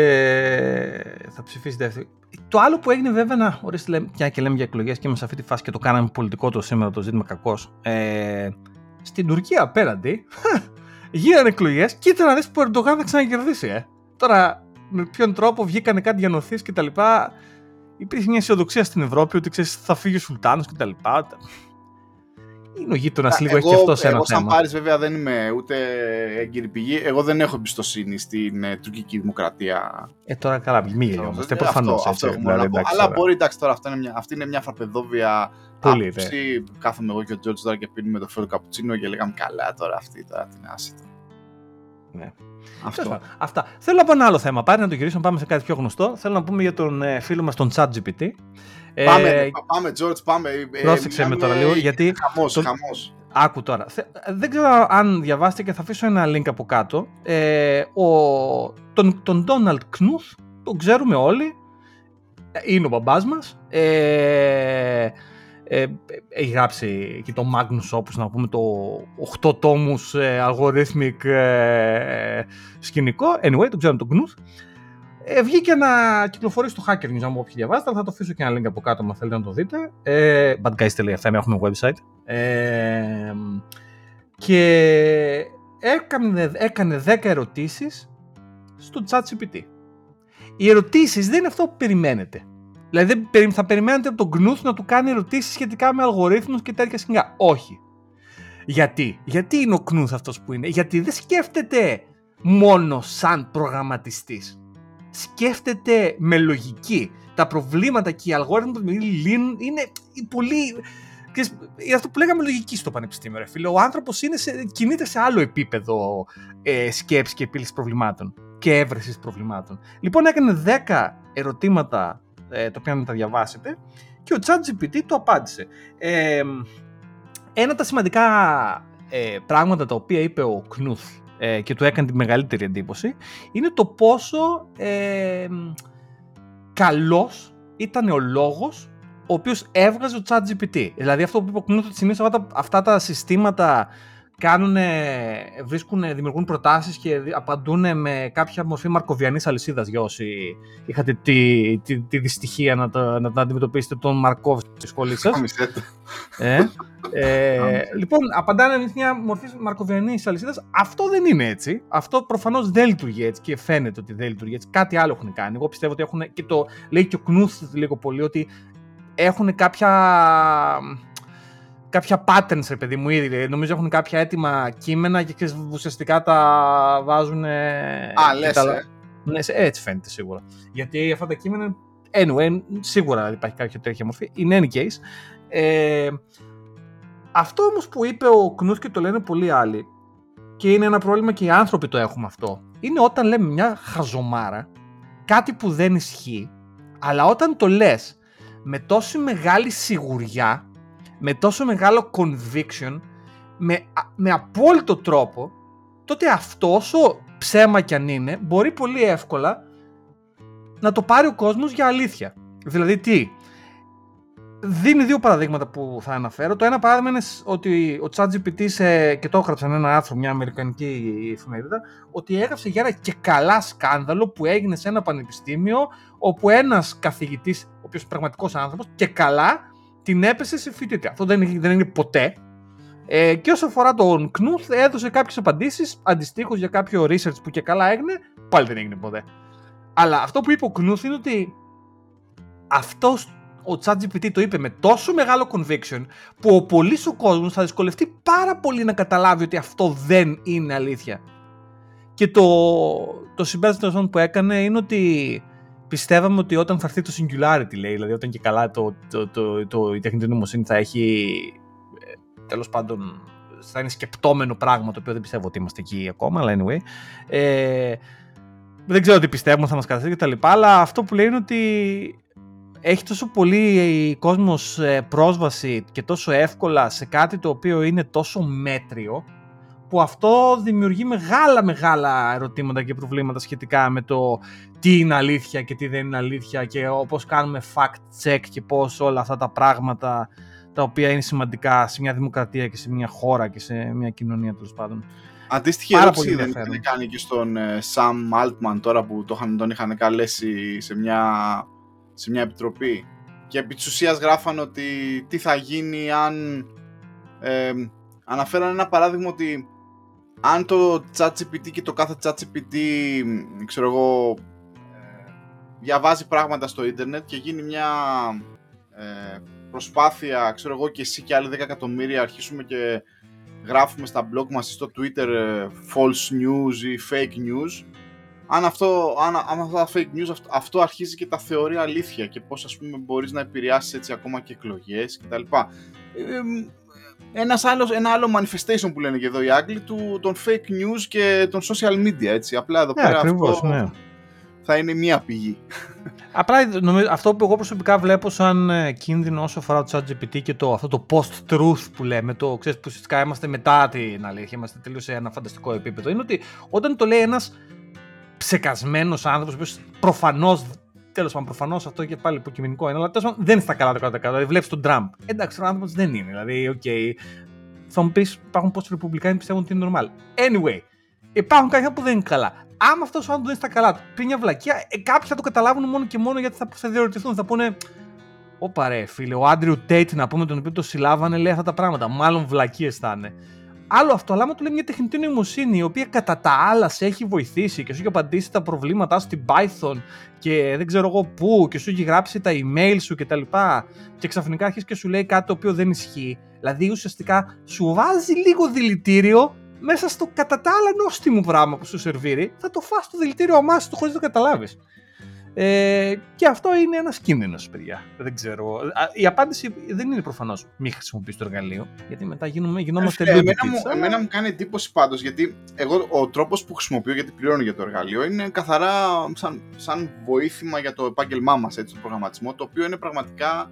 θα ψηφίσει δεύτερη. Το άλλο που έγινε βέβαια να ορίστε λέμε, πια και λέμε για εκλογές και είμαστε σε αυτή τη φάση και το κάναμε πολιτικό το σήμερα το ζήτημα κακός. Ε, στην Τουρκία απέναντι γίνανε εκλογές. Κοίτα να δεις που ο Ερντογάν θα ξανακερδίσει. Ε. Τώρα με ποιον τρόπο βγήκανε κάτι για νοθείς και τα λοιπά. Υπήρχε μια αισιοδοξία στην Ευρώπη ότι ξέρεις, θα φύγει ο Σουλτάνος κτλ. Είναι ο γείτονας λίγο, έχει αυτός ένα εγώ, θέμα. σαν Πάρης βέβαια δεν είμαι ούτε έγκυρη πηγή. Εγώ δεν έχω εμπιστοσύνη στην ε, τουρκική δημοκρατία. Ε, τώρα καλά, μη γελιόμαστε. Ε, Προφανώς. αυτό, αυτό έχω μόνο να πω. Αλλά μπορεί, εντάξει, τώρα αυτό είναι μια, αυτή είναι μια φαρπεδόβια Πολύ, ναι. άποψη. Κάθομαι εγώ και ο Τζόρτζ τώρα και πίνουμε το φέρο καπουτσίνο και λέγαμε καλά τώρα αυτή, τώρα την άσυτα. Ναι. Αυτό. Τέλος πάντων, Αυτά. Θέλω να πω ένα άλλο θέμα. Πάρε να το γυρίσουμε, πάμε σε κάτι πιο γνωστό. Θέλω να πούμε για τον ε, φίλο μας τον ChatGPT. Πάμε, Ε, ρε, πάμε, George, πάμε. Ε, πρόσεξε με μιλάμε- τώρα λίγο, γιατί Χαμός, τον- χαμός. Άκου τώρα. Θε- Δεν ξέρω αν διαβάσετε και θα αφήσω ένα link από κάτω. Ε, ο, τον, τον Donald Knuth, τον ξέρουμε όλοι. Ε, Είναι ο μπαμπάς μας. Ε, ε, έχει γράψει και το Magnus Opus, να πούμε το 8 τόμους ε, algorithmic ε, σκηνικό. Anyway, τον ξέρουμε τον Knuth. Ε, βγήκε να κυκλοφορήσει στο Hacker News, αν μου όποιοι διαβάζετε, αλλά θα το αφήσω και ένα link από κάτω, αν θέλετε να το δείτε. Ε, badguys.fm, έχουμε website. Ε, και έκανε, έκανε 10 ερωτήσεις στο ChatGPT. Οι ερωτήσεις δεν είναι αυτό που περιμένετε. Δηλαδή δεν περι- θα περιμένετε από τον Knuth να του κάνει ερωτήσεις σχετικά με αλγορίθμους και τέτοια σκηνικά. Όχι. Γιατί; Γιατί είναι ο Knuth αυτός που είναι; Γιατί δεν σκέφτεται μόνο σαν προγραμματιστής. Σκέφτεται με λογική. Τα προβλήματα και οι αλγόριθμοι που λύνουν είναι πολύ ξέρεις, είναι αυτό που λέγαμε λογική στο πανεπιστήμιο, ρε φίλε. Ο άνθρωπος κινείται σε άλλο επίπεδο ε, σκέψης και επίλυσης προβλημάτων και έβρεσης προβλημάτων. Λοιπόν, έκανε 10 ερωτήματα ε, τα οποία να τα διαβάσετε και ο ChatGPT το απάντησε. Ε, ένα από τα σημαντικά ε, πράγματα τα οποία είπε ο Knuth ε, και του έκανε τη μεγαλύτερη εντύπωση είναι το πόσο ε, καλός ήταν ο λόγος ο οποίος έβγαζε ο ChatGPT. Δηλαδή αυτό που είπε ο Knuth ότι συνήθως αυτά, τα- αυτά τα συστήματα κάνουν, βρίσκουν, δημιουργούν προτάσεις και δι- απαντούν με κάποια μορφή μαρκοβιανής αλυσίδας για όσοι είχατε τη, τη, τη δυστυχία να, τα, να, να αντιμετωπίσετε τον Μαρκόβ στη σχολής σας. Κάμισε το. Ε, ε, λοιπόν, απαντάνε με μια μορφή μαρκοβιανής αλυσίδας. Αυτό δεν είναι έτσι. Αυτό προφανώς δεν λειτουργεί έτσι και φαίνεται ότι δεν λειτουργεί έτσι. Κάτι άλλο έχουν κάνει. Εγώ πιστεύω ότι έχουν. και το λέει και ο Κνούθ λίγο πολύ ότι έχουν κάποια. Κάποια patterns, ρε παιδί μου, ήδη. Δηλαδή, Νομίζω έχουν κάποια έτοιμα κείμενα και ξέρεις, ουσιαστικά τα βάζουν. Α, λες, τα... ε. Ναι, σε- έτσι φαίνεται σίγουρα. Γιατί αυτά τα κείμενα. Anyway, σίγουρα υπάρχει κάποια τέτοια μορφή. In any case, ε, αυτό όμως που είπε ο Κνούθ και το λένε πολλοί άλλοι και είναι ένα πρόβλημα και οι άνθρωποι το έχουμε αυτό είναι όταν λέμε μια χαζομάρα κάτι που δεν ισχύει αλλά όταν το λες με τόσο μεγάλη σιγουριά με τόσο μεγάλο conviction με, α- με απόλυτο τρόπο τότε αυτό όσο ψέμα κι αν είναι μπορεί πολύ εύκολα να το πάρει ο κόσμος για αλήθεια. Δηλαδή τι, δίνει δύο παραδείγματα που θα αναφέρω. Το ένα παράδειγμα είναι σ- ότι ο ChatGPT σε, και το έγραψαν ένα άρθρο, μια αμερικανική εφημερίδα, ότι έγραψε για ένα και καλά σκάνδαλο που έγινε σε ένα πανεπιστήμιο, όπου ένας καθηγητής, ο οποίος είναι πραγματικός άνθρωπος, και καλά την έπεσε σε φοιτήτρια. Αυτό δεν, είναι- δεν είναι ποτέ. Ε, και όσο αφορά τον Knuth, έδωσε κάποιες απαντήσεις αντιστοίχως για κάποιο research που και καλά έγινε, πάλι δεν έγινε ποτέ. Αλλά αυτό που είπε ο Knuth είναι ότι αυτός ο ChatGPT το είπε με τόσο μεγάλο conviction που ο πολύς ο κόσμος θα δυσκολευτεί πάρα πολύ να καταλάβει ότι αυτό δεν είναι αλήθεια. Και το, το συμπέρασμα τέλος πάντων που έκανε είναι ότι πιστεύαμε ότι όταν θα έρθει το singularity λέει, δηλαδή όταν και καλά το, το, το, το, η τεχνητή νοημοσύνη θα έχει ε, τέλος πάντων θα είναι σκεπτόμενο πράγμα το οποίο δεν πιστεύω ότι είμαστε εκεί ακόμα, αλλά anyway. Ε, δεν ξέρω τι πιστεύουμε, θα μας καταστήσει και τα λοιπά, αλλά αυτό που λέει είναι ότι έχει τόσο πολύ κόσμος ε, πρόσβαση και τόσο εύκολα σε κάτι το οποίο είναι τόσο μέτριο που αυτό δημιουργεί μεγάλα μεγάλα ερωτήματα και προβλήματα σχετικά με το τι είναι αλήθεια και τι δεν είναι αλήθεια και πώς κάνουμε fact check και πώς όλα αυτά τα πράγματα τα οποία είναι σημαντικά σε μια δημοκρατία και σε μια χώρα και σε μια κοινωνία τέλος πάντων. Αντίστοιχη Πάρα ερώτηση πολύ δεν ενδιαφέρον. είχαν κάνει και στον ε, Sam Altman τώρα που το είχαν, τον είχαν καλέσει σε μια, σε μια επιτροπή και επί της ουσίας γράφαν ότι τι θα γίνει αν ε, αναφέραν ένα παράδειγμα ότι αν το ChatGPT και το κάθε ChatGPT ξέρω εγώ ε, διαβάζει πράγματα στο ίντερνετ και γίνει μια ε, προσπάθεια, ξέρω εγώ και εσύ και άλλοι 10 εκατομμύρια αρχίσουμε και γράφουμε στα blog μας ή στο Twitter ε, false news ή fake news αν, αυτό, αν, αν αυτά τα fake news αυτό, αυτό, αρχίζει και τα θεωρεί αλήθεια και πώς ας πούμε μπορείς να επηρεάσεις έτσι ακόμα και εκλογές κτλ. Ε, ένας άλλος, ένα άλλο manifestation που λένε και εδώ οι Άγγλοι του, των fake news και των social media έτσι. Απλά εδώ ναι, πέρα ακριβώς, αυτό ναι. θα είναι μία πηγή. Απλά νομίζω, αυτό που εγώ προσωπικά βλέπω σαν ε, κίνδυνο όσο αφορά το ChatGPT και το, αυτό το post-truth που λέμε, το ξέρεις που ουσιαστικά είμαστε μετά την αλήθεια, είμαστε τελείως σε ένα φανταστικό επίπεδο, είναι ότι όταν το λέει ένας ψεκασμένος άνθρωπος, προφανώς Τέλος πάντων, προφανώς αυτό και πάλι υποκειμενικό είναι, αλλά τέλος πάντων δεν είναι στα καλά το κάτω Δηλαδή, βλέπεις τον Τραμπ. Εντάξει, ο άνθρωπος δεν είναι. Δηλαδή, οκ. Okay. Θα μου πεις, υπάρχουν πόσοι Ρεπουμπλικάνοι πιστεύουν ότι είναι normal. Anyway, υπάρχουν κάποια που δεν είναι καλά. Άμα αυτός ο άνθρωπος δεν είναι στα καλά του, πει μια βλακία, ε, κάποιοι θα το καταλάβουν μόνο και μόνο γιατί θα, θα διερωτηθούν. Θα πούνε, Ωπα ρε φίλε, ο Άντριου Τέιτ να πούμε τον οποίο το συλλάβανε λέει αυτά τα πράγματα. Μάλλον βλακίες θα είναι. Άλλο αυτό, αλλά άμα του λέει μια τεχνητή νοημοσύνη η οποία κατά τα άλλα σε έχει βοηθήσει και σου έχει απαντήσει τα προβλήματά στην Python και δεν ξέρω εγώ πού και σου έχει γράψει τα email σου κτλ. Και, και ξαφνικά αρχίζει και σου λέει κάτι το οποίο δεν ισχύει. Δηλαδή ουσιαστικά σου βάζει λίγο δηλητήριο μέσα στο κατά τα άλλα νόστιμο πράγμα που σου σερβίρει. Θα το φας το δηλητήριο αμάσου του χωρίς να το καταλάβεις. Ε, και αυτό είναι ένας κίνδυνος, παιδιά. Δεν ξέρω. Η απάντηση δεν είναι προφανώς μη χρησιμοποιήσει το εργαλείο, γιατί μετά γίνουμε, γινόμαστε λίγο. Εμένα, μου, εμένα μου κάνει εντύπωση πάντως, γιατί εγώ ο τρόπος που χρησιμοποιώ, γιατί πληρώνω για το εργαλείο, είναι καθαρά σαν, σαν βοήθημα για το επάγγελμά μας, τον προγραμματισμό, το οποίο είναι πραγματικά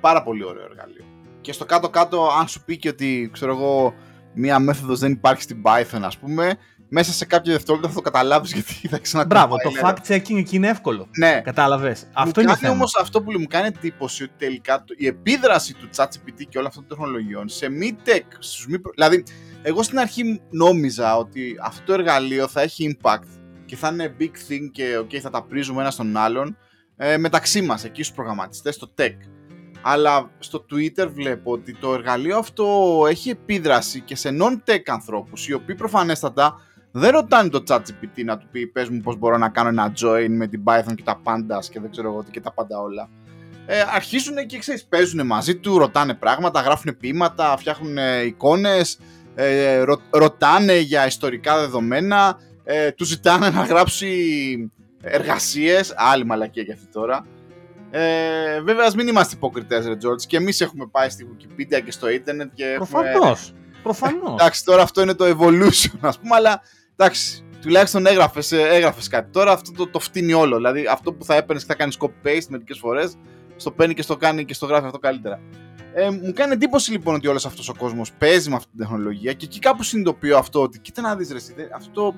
πάρα πολύ ωραίο εργαλείο. Και στο κάτω-κάτω, αν σου πει και ότι, ξέρω εγώ, μία μέθοδος δεν υπάρχει στην Python, ας πούμε, μέσα σε κάποια δευτερόλεπτα θα το καταλάβεις γιατί θα ξαναπεί. Μπράβο, το fact-checking εκεί είναι εύκολο. Ναι. Κατάλαβες. Αυτό είναι όμως αυτό που μου κάνει εντύπωση ότι τελικά η επίδραση του ChatGPT και όλων αυτών των τεχνολογιών σε μη tech, στους μη... δηλαδή εγώ στην αρχή νόμιζα ότι αυτό το εργαλείο θα έχει impact και θα είναι big thing και okay, θα τα πρίζουμε ένα στον άλλον ε, μεταξύ μας εκεί στους προγραμματιστές, στο tech. Αλλά στο Twitter βλέπω ότι το εργαλείο αυτό έχει επίδραση και σε non-tech ανθρώπους οι οποίοι προφανέστατα δεν ρωτάνε το chat GPT να του πει πες μου πώς μπορώ να κάνω ένα join με την Python και τα pandas και δεν ξέρω εγώ τι και τα πάντα όλα. Ε, αρχίζουν και ξέρεις, παίζουν μαζί του, ρωτάνε πράγματα, γράφουν ποίηματα, φτιάχνουν εικόνες, ε, ρω, ρωτάνε για ιστορικά δεδομένα, ε, του ζητάνε να γράψει εργασίες, άλλη μαλακία για αυτή τώρα. Ε, βέβαια, ας μην είμαστε υποκριτές, ρε George, και εμείς έχουμε πάει στη Wikipedia και στο ίντερνετ και Προφανώς. έχουμε... Προφανώς. Εντάξει, τώρα αυτό είναι το evolution, ας πούμε, αλλά εντάξει, τουλάχιστον έγραφες έγραφες κάτι. Τώρα αυτό το, το φτύνει όλο. Δηλαδή αυτό που θα έπαιρνες και θα κάνεις copy-paste μερικές φορές, στο παίρνει και στο κάνει και στο γράφει αυτό καλύτερα. Ε, μου κάνει εντύπωση λοιπόν ότι όλος αυτός ο κόσμος παίζει με αυτή την τεχνολογία και εκεί κάπου συνειδητοποιώ αυτό ότι κοίτα να δεις, ρε, αυτό,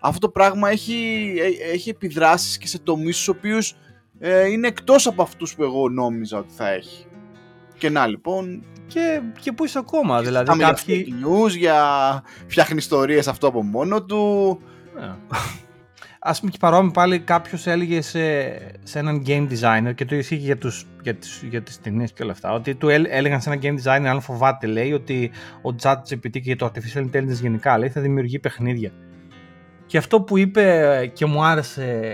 αυτό το πράγμα έχει, ε, έχει επιδράσεις και σε τομείς στους οποίους ε, είναι εκτός από αυτούς που εγώ νόμιζα ότι θα έχει. Και να λοιπόν, και, και πού είσαι ακόμα. Και δηλαδή, κάποιοι... για news, για φτιάχνει ιστορίες αυτό από μόνο του. Yeah. Ας πούμε και παρόμοιο πάλι κάποιος έλεγε σε, σε έναν game designer και το ισχύει για, τους, για, τις, για τις ταινίες και όλα αυτά ότι του έλεγαν σε έναν game designer αν φοβάται λέει ότι ο chat GPT και το artificial intelligence γενικά λέει θα δημιουργεί παιχνίδια και αυτό που είπε και μου άρεσε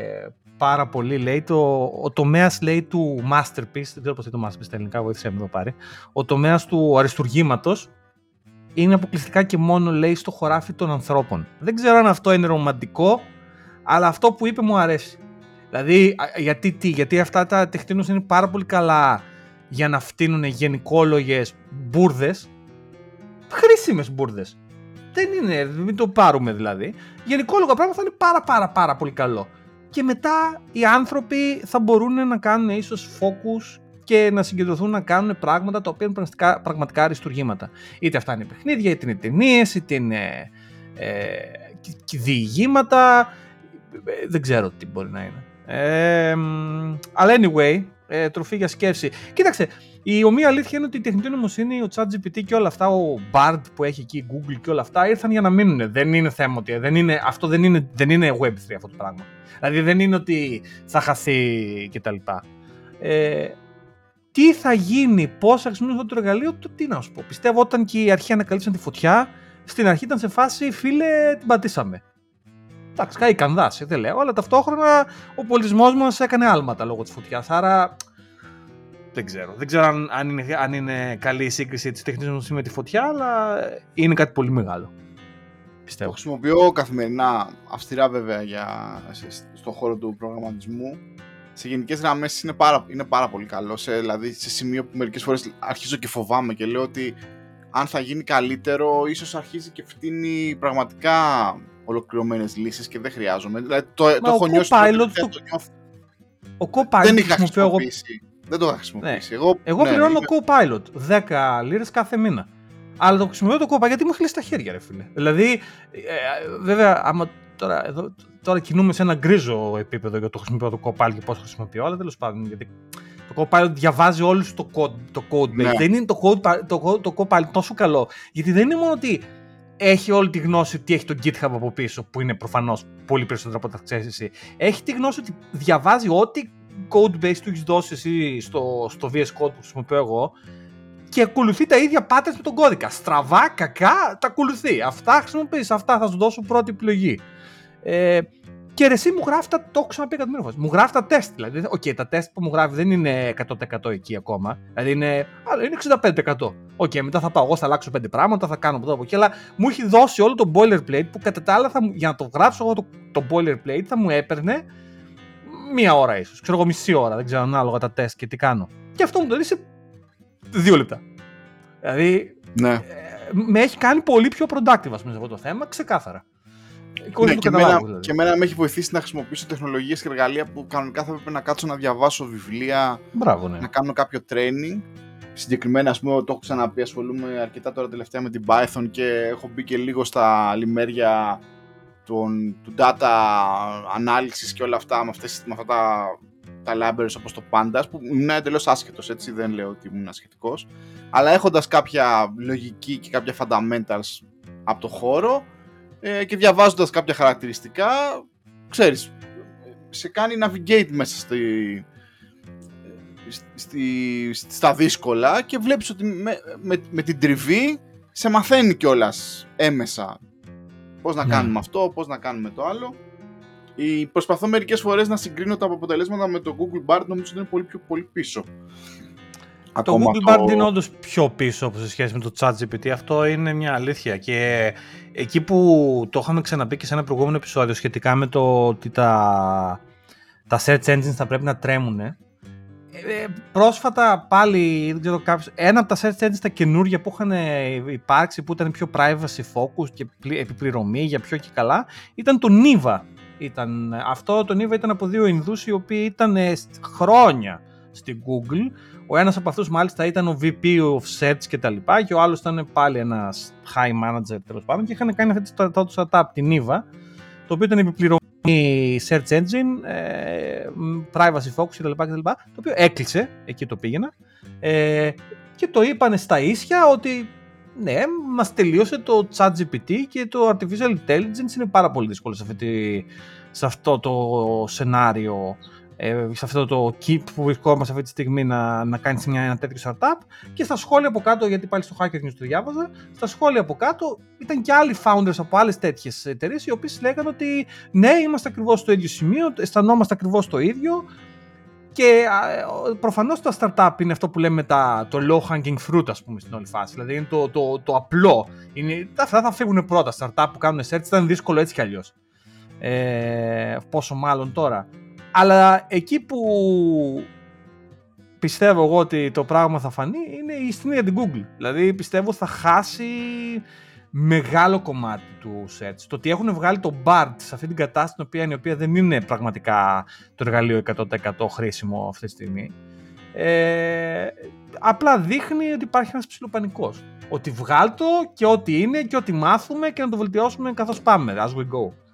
πάρα πολύ. Λέει το, ο τομέας λέει του Masterpiece, δεν ξέρω πώς είναι το Masterpiece στα ελληνικά, βοήθησε με εδώ πάρει. Ο τομέας του αριστουργήματος είναι αποκλειστικά και μόνο λέει στο χωράφι των ανθρώπων. Δεν ξέρω αν αυτό είναι ρομαντικό, αλλά αυτό που είπε μου αρέσει. Δηλαδή, γιατί τι, γιατί αυτά τα τεχνίνου είναι πάρα πολύ καλά για να φτύνουν γενικόλογες μπουρδες. Χρήσιμες μπουρδες. Δεν είναι, μην το πάρουμε δηλαδή. Γενικόλογα πράγματα θα είναι πάρα πάρα πάρα πολύ καλό και μετά οι άνθρωποι θα μπορούν να κάνουν ίσως focus και να συγκεντρωθούν να κάνουν πράγματα τα οποία είναι πραγματικά, πραγματικά αριστουργήματα. Είτε αυτά είναι παιχνίδια, είτε είναι ταινίες, είτε είναι ε, διηγήματα, ε, δεν ξέρω τι μπορεί να είναι. Ε, αλλά anyway, ε, τροφή για σκέψη. Κοίταξε, η ομοία αλήθεια είναι ότι η τεχνητή νοημοσύνη, ο ChatGPT και όλα αυτά, ο Bard που έχει εκεί, Google και όλα αυτά, ήρθαν για να μείνουν. Δεν είναι θέμα ότι δεν είναι, αυτό δεν είναι, δεν είναι Web3 αυτό το πράγμα. Δηλαδή δεν είναι ότι θα χαθεί κτλ. Ε, τι θα γίνει, πώς θα χρησιμοποιήσουμε αυτό το εργαλείο, το τι να σου πω. Πιστεύω όταν και οι αρχαίοι ανακαλύψαν τη φωτιά, στην αρχή ήταν σε φάση, φίλε, την πατήσαμε. Εντάξει, καεί κανδάση, δεν λέω, αλλά ταυτόχρονα ο πολιτισμός μας έκανε άλματα λόγω της φωτιάς. Άρα δεν ξέρω. Δεν ξέρω αν, αν, είναι, αν είναι καλή η σύγκριση της τεχνητή με τη φωτιά, αλλά είναι κάτι πολύ μεγάλο. Πιστεύω. Το χρησιμοποιώ καθημερινά, αυστηρά βέβαια, για, στον χώρο του προγραμματισμού. Σε γενικές γραμμές είναι πάρα, είναι πάρα πολύ καλό. Σε, δηλαδή, σε σημείο που μερικές φορές αρχίζω και φοβάμαι και λέω ότι αν θα γίνει καλύτερο, ίσως αρχίζει και φτύνει πραγματικά ολοκληρωμένες λύσεις και δεν χρειάζομαι. Δηλαδή, το, το έχω νιώσει. Pilot, το, το, Ο Copilot δεν είχα χρησιμοποιήσει. Δεν το είχα χρησιμοποιήσει. Ναι. Εγώ, εγώ ναι, πληρώνω ναι, Copilot 10 λίρες κάθε μήνα. Αλλά το χρησιμοποιώ το κόπα γιατί μου χλέσει τα χέρια, ρε φίλε. Δηλαδή, ε, βέβαια, άμα τώρα, εδώ, τώρα κινούμε σε ένα γκρίζο επίπεδο για το χρησιμοποιώ το Copilot και πώς το χρησιμοποιώ, αλλά τέλος πάντων. Γιατί το Copilot διαβάζει όλους το code, το code base. Ναι. Δεν είναι το, code, το, το Copilot τόσο καλό. Γιατί δεν είναι μόνο ότι έχει όλη τη γνώση τι έχει το GitHub από πίσω, που είναι προφανώς πολύ περισσότερο από ό,τι ξέρεις εσύ. Έχει τη γνώση ότι διαβάζει ό,τι code base του έχεις δώσει εσύ στο, στο VS Code που χρησιμοποιώ εγώ και ακολουθεί τα ίδια patterns με τον κώδικα. Στραβά, κακά, τα ακολουθεί. Αυτά χρησιμοποιείς, αυτά θα σου δώσω πρώτη επιλογή. Ε, και εσύ μου γράφει τα. Το έχω ξαναπεί εκατομμύρια φορές. Μου γράφει τα τεστ. Δηλαδή, οκ, okay, τα τεστ που μου γράφει δεν είναι 100% εκεί ακόμα. Δηλαδή είναι, είναι 65%. Οκ, okay, μετά θα πάω εγώ, θα αλλάξω πέντε πράγματα, θα κάνω από εδώ από εκεί. Αλλά μου έχει δώσει όλο το boilerplate που κατά τα άλλα θα, για να το γράψω εγώ το, το boilerplate θα μου έπαιρνε μία ώρα ίσως. Ξέρω εγώ μισή ώρα. Δεν ξέρω ανάλογα τα τεστ και τι κάνω. Και αυτό μου το δίνει σε δύο λεπτά. Δηλαδή, ναι. ε, με έχει κάνει πολύ πιο productive, ας πούμε, αυτό το θέμα, ξεκάθαρα. Ναι, και, εμένα, δηλαδή. και εμένα με έχει βοηθήσει να χρησιμοποιήσω τεχνολογίες και εργαλεία που κανονικά θα έπρεπε να κάτσω να διαβάσω βιβλία, Μπράβο, ναι. να κάνω κάποιο training. Συγκεκριμένα, ας πούμε, το έχω ξαναπεί, ασχολούμαι αρκετά τώρα τελευταία με την Python και έχω μπει και λίγο στα λιμέρια του data analysis και όλα αυτά με, αυτές, με αυτά τα τα libraries όπως το Pandas που ήμουν εντελώς άσχετος έτσι δεν λέω ότι ήμουν ασχετικός αλλά έχοντας κάποια λογική και κάποια fundamentals από το χώρο ε, και διαβάζοντας κάποια χαρακτηριστικά ξέρεις σε κάνει navigate μέσα στη, στη, στα δύσκολα και βλέπεις ότι με, με, την τριβή σε μαθαίνει κιόλας έμεσα πώς να ναι. κάνουμε αυτό, πώς να κάνουμε το άλλο Προσπαθώ μερικές φορές να συγκρίνω τα αποτελέσματα με το Google Bard, νομίζω ότι είναι πολύ πιο πολύ πίσω. Το Google Bard είναι όντως πιο πίσω σε σχέση με το ChatGPT. Αυτό είναι μια αλήθεια. Και εκεί που το είχαμε ξαναπεί και σε ένα προηγούμενο επεισόδιο σχετικά με το ότι τα, τα search engines θα πρέπει να τρέμουν. Ε, πρόσφατα πάλι, δεν ξέρω κάποιος, ένα από τα search engines τα καινούργια που είχαν υπάρξει που ήταν πιο privacy focus και επιπληρωμή για πιο και καλά ήταν το Niva ήταν αυτό. Το Niva ήταν από δύο Ινδούς οι οποίοι ήταν χρόνια στην Google. Ο ένας από αυτούς μάλιστα ήταν ο VP of Search και τα λοιπά και ο άλλος ήταν πάλι ένας high manager τέλος πάντων και είχαν κάνει αυτή το startup την Niva το οποίο ήταν επιπληρωμένη search engine, ε, privacy focus κτλ. Το οποίο έκλεισε, εκεί το πήγαινα. Ε, και το είπανε στα ίσια ότι ναι, μας τελείωσε το chat GPT και το artificial intelligence είναι πάρα πολύ δύσκολο σε, αυτή, σε αυτό το σενάριο, ε, σε αυτό το keep που βρισκόμαστε αυτή τη στιγμή να, να κάνεις μια, ένα τέτοιο startup και στα σχόλια από κάτω, γιατί πάλι στο Hacker News το διάβαζα, στα σχόλια από κάτω ήταν και άλλοι founders από άλλες τέτοιες εταιρείες οι οποίες λέγανε ότι ναι, είμαστε ακριβώς στο ίδιο σημείο, αισθανόμαστε ακριβώς το ίδιο, και προφανώς τα startup είναι αυτό που λέμε τα, το low hanging fruit, ας πούμε, στην όλη φάση. Δηλαδή είναι το, το, το απλό. Είναι, αυτά θα φύγουν πρώτα. Startup που κάνουν search ήταν δύσκολο έτσι κι αλλιώς. Ε, πόσο μάλλον τώρα. Αλλά εκεί που πιστεύω εγώ ότι το πράγμα θα φανεί είναι η στιγμή για την Google. Δηλαδή πιστεύω θα χάσει μεγάλο κομμάτι του search. Το ότι έχουν βγάλει το BART σε αυτή την κατάσταση, η οποία, η οποία δεν είναι πραγματικά το εργαλείο 100% χρήσιμο αυτή τη στιγμή, ε, απλά δείχνει ότι υπάρχει ένας ψηλοπανικός. Ότι βγάλτο και ό,τι είναι και ό,τι μάθουμε και να το βελτιώσουμε καθώς πάμε, as we go.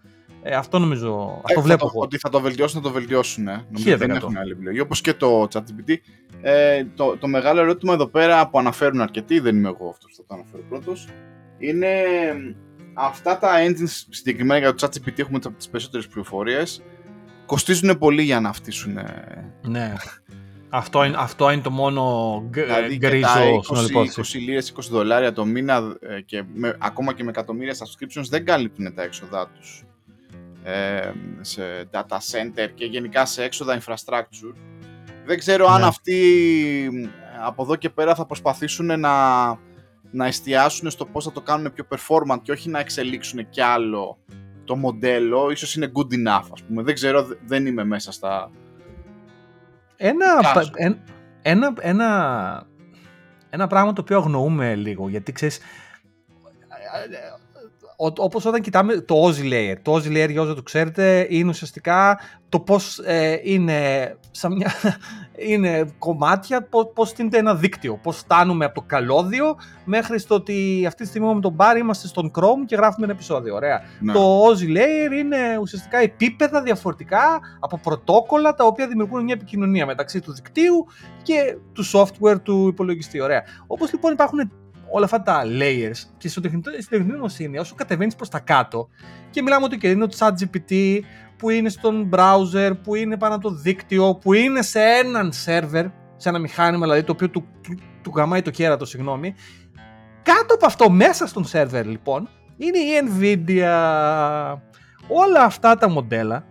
Ε, αυτό νομίζω, αυτό ε, βλέπω εγώ. Ότι θα το βελτιώσουν, θα το βελτιώσουν. Ε. Νομίζω δεν έχουν άλλη επιλογή. Όπως και το ChatGPT. Ε, το, το μεγάλο ερώτημα εδώ πέρα που αναφέρουν αρκετοί, δεν είμαι εγώ αυτός που θα το αναφέρω πρώτος, είναι αυτά τα engines συγκεκριμένα για το ChatGPT έχουμε τις περισσότερες πληροφορίες κοστίζουν πολύ για να φτύσουν ναι αυτό είναι, αυτό είναι το μόνο δηλαδή γκρίζο στην 20, 20 λίρες, 20 δολάρια το μήνα ε, και με, ακόμα και με εκατομμύρια subscriptions δεν καλύπτουν τα έξοδά τους ε, σε data center και γενικά σε έξοδα infrastructure. Δεν ξέρω αν Ναι. αυτοί ε, από εδώ και πέρα θα προσπαθήσουν να, να εστιάσουν στο πώς θα το κάνουν πιο performant και όχι να εξελίξουν κι άλλο το μοντέλο. Ίσως είναι good enough, ας πούμε. Δεν ξέρω, δε- δεν είμαι μέσα στα... Ένα, Κάζο. πα- εν- ένα, ένα, ένα πράγμα το οποίο αγνοούμε λίγο, γιατί ξέρεις, ο- όπως όταν κοιτάμε το Aussie Layer, το Aussie Layer για όσο το ξέρετε είναι ουσιαστικά το πώς ε, είναι, σαν μια, είναι κομμάτια, πώς, πώς στείνεται ένα δίκτυο, πώς φτάνουμε από το καλώδιο μέχρι στο ότι αυτή τη στιγμή με τον Μπάρ είμαστε στον Chrome και γράφουμε ένα επεισόδιο, ωραία. Ναι. Το Aussie Layer είναι ουσιαστικά επίπεδα διαφορετικά από πρωτόκολλα τα οποία δημιουργούν μια επικοινωνία μεταξύ του δικτύου και του software του υπολογιστή. Ωραία. Όπως λοιπόν υπάρχουν όλα αυτά τα layers και στο τεχνητό- στην τεχνητή νοημοσύνη, όσο κατεβαίνεις προς τα κάτω και μιλάμε ότι και είναι το ChatGPT που είναι στον browser, που είναι πάνω από το δίκτυο, που είναι σε έναν server, σε ένα μηχάνημα δηλαδή το οποίο του, του, του γαμάει το κέρατος, συγγνώμη. Κάτω από αυτό, μέσα στον server λοιπόν, είναι η Nvidia. Όλα αυτά τα μοντέλα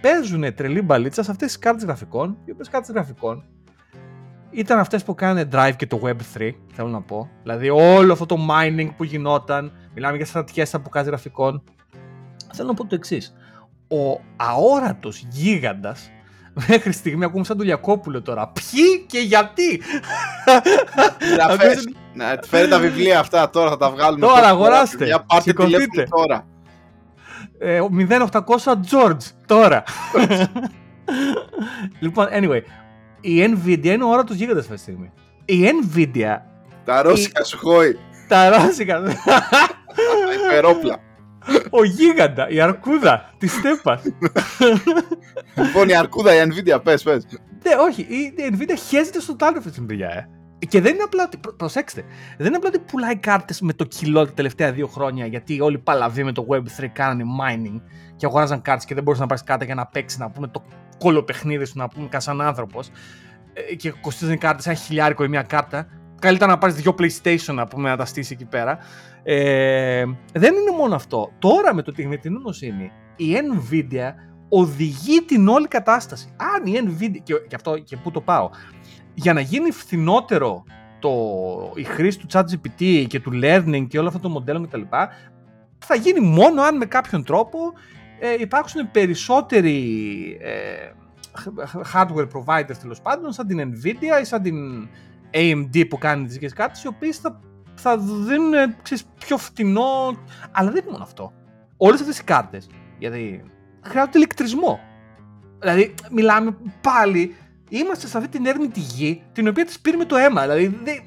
παίζουν τρελή μπαλίτσα σε αυτές τις κάρτες γραφικών, οι οποίες κάρτες γραφικών ήταν αυτές που κάνανε drive και το Web3, θέλω να πω. Δηλαδή όλο αυτό το mining που γινόταν, μιλάμε για στρατιές από κάρτες γραφικών. Θέλω να πω το εξής. Ο αόρατος γίγαντας, μέχρι στιγμή ακούμε σαν τον Λιακόπουλο τώρα, ποιοι και γιατί; Γραφές. Να φέρει τα βιβλία αυτά τώρα, θα τα βγάλουμε. Τώρα, αγοράστε. Για πάρτε Σηκωθείτε. τηλέφωνο τώρα. Ε, 0800 George, τώρα. λοιπόν, anyway, η Nvidia είναι ο όρατος γίγαντας αυτή τη στιγμή. Η Nvidia, Τα ρώσικα σου χόη. τα ρώσικα, Τα υπερόπλα. ο γίγαντα, η αρκούδα της στέπας. Λοιπόν, η αρκούδα, η Nvidia, πες, πες. Ναι, όχι, η η Nvidia χέζεται στο τάλο αυτή τη στιγμή, ε. Και δεν είναι απλά ότι. προ- Προσέξτε, δεν είναι απλά ότι πουλάει κάρτες με το κιλό τα τελευταία δύο χρόνια γιατί όλοι οι παλαβοί με το Web3 κάνανε mining και αγοράζαν κάρτες και δεν μπορούσες να πάρεις κάρτα για να παίξεις, να πούμε το κολοπαιχνίδι σου, να πούμε σαν άνθρωπος. Και κοστίζουν οι κάρτες ένα χιλιάρικο η μία κάρτα. Καλύτερα να πάρεις δύο PlayStation να πούμε να τα στήσεις εκεί πέρα. Ε, δεν είναι μόνο αυτό. Τώρα με το τεχνητή νοημοσύνη η Nvidia οδηγεί την όλη κατάσταση. Αν η Nvidia, και, και αυτό και πού το πάω, για να γίνει φθηνότερο το, η χρήση του ChatGPT και του learning και όλο αυτό το μοντέλο κτλ. θα γίνει μόνο αν με κάποιον τρόπο ε, υπάρξουν περισσότεροι ε, hardware providers τέλος πάντων σαν την Nvidia ή σαν την AMD που κάνει τις δικές κάρτες οι οποίες θα, θα δίνουν ε, ξέρεις, πιο φτηνό αλλά δεν είναι μόνο αυτό όλες αυτές οι κάρτες γιατί χρειάζονται ηλεκτρισμό δηλαδή μιλάμε πάλι είμαστε σε αυτή την έρμητη γη την οποία της πήρε με το αίμα. Δηλαδή δεν-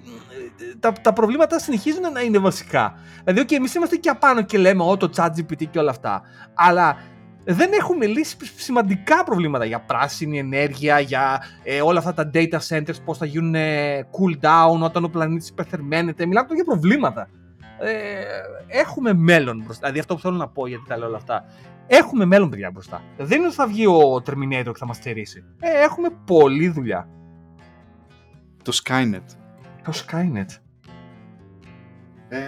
τα, τα προβλήματα συνεχίζουν να είναι βασικά. Δηλαδή, και εμείς είμαστε και απάνω και λέμε ό, το chat GPT και όλα αυτά. Αλλά δεν έχουμε λύσει σημαντικά προβλήματα για πράσινη ενέργεια, για ε, όλα αυτά τα data centers, πώς θα γίνουν ε, cool down όταν ο πλανήτης υπερθερμαίνεται. Μιλάμε τώρα για προβλήματα. Ε, έχουμε μέλλον μπροστά. Δηλαδή αυτό που θέλω να πω γιατί τα λέω όλα αυτά. Έχουμε μέλλον, παιδιά, μπροστά. Δεν είναι ότι θα βγει ο Terminator και θα μας στερήσει. Ε, έχουμε πολλή δουλειά. Το Skynet. Το Skynet. Ε,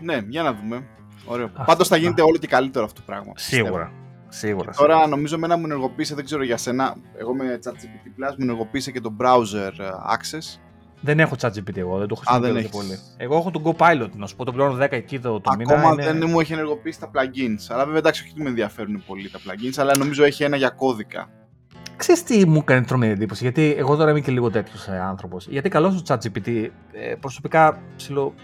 ναι, για να δούμε. Ωραίο. Αυτό, Πάντως θα ναι. γίνεται όλο και καλύτερο αυτό το πράγμα. πιστεύω. Σίγουρα. Σίγουρα. Τώρα νομίζω εμένα μου ενεργοποίησε, δεν ξέρω για σένα, εγώ με ChatGPT Plus μου ενεργοποίησε και το browser ε, access. Δεν έχω ChatGPT εγώ, δεν το δεν χρησιμοποιώ έχεις. πολύ. Εγώ έχω τον Copilot, να σου πω, το πληρώνω 10 εκεί το, το μήνα. Ακόμα είναι- δεν μου έχει ενεργοποιήσει τα plugins. Αλλά βέβαια εντάξει, όχι ότι με ενδιαφέρουν πολύ τα plugins, αλλά νομίζω έχει ένα για κώδικα. Ξέρεις τι μου έκανε τρομερή εντύπωση, γιατί εγώ τώρα είμαι και λίγο τέτοιος ε, άνθρωπος. Γιατί καλό στο ChatGPT, ε, προσωπικά ψηλό,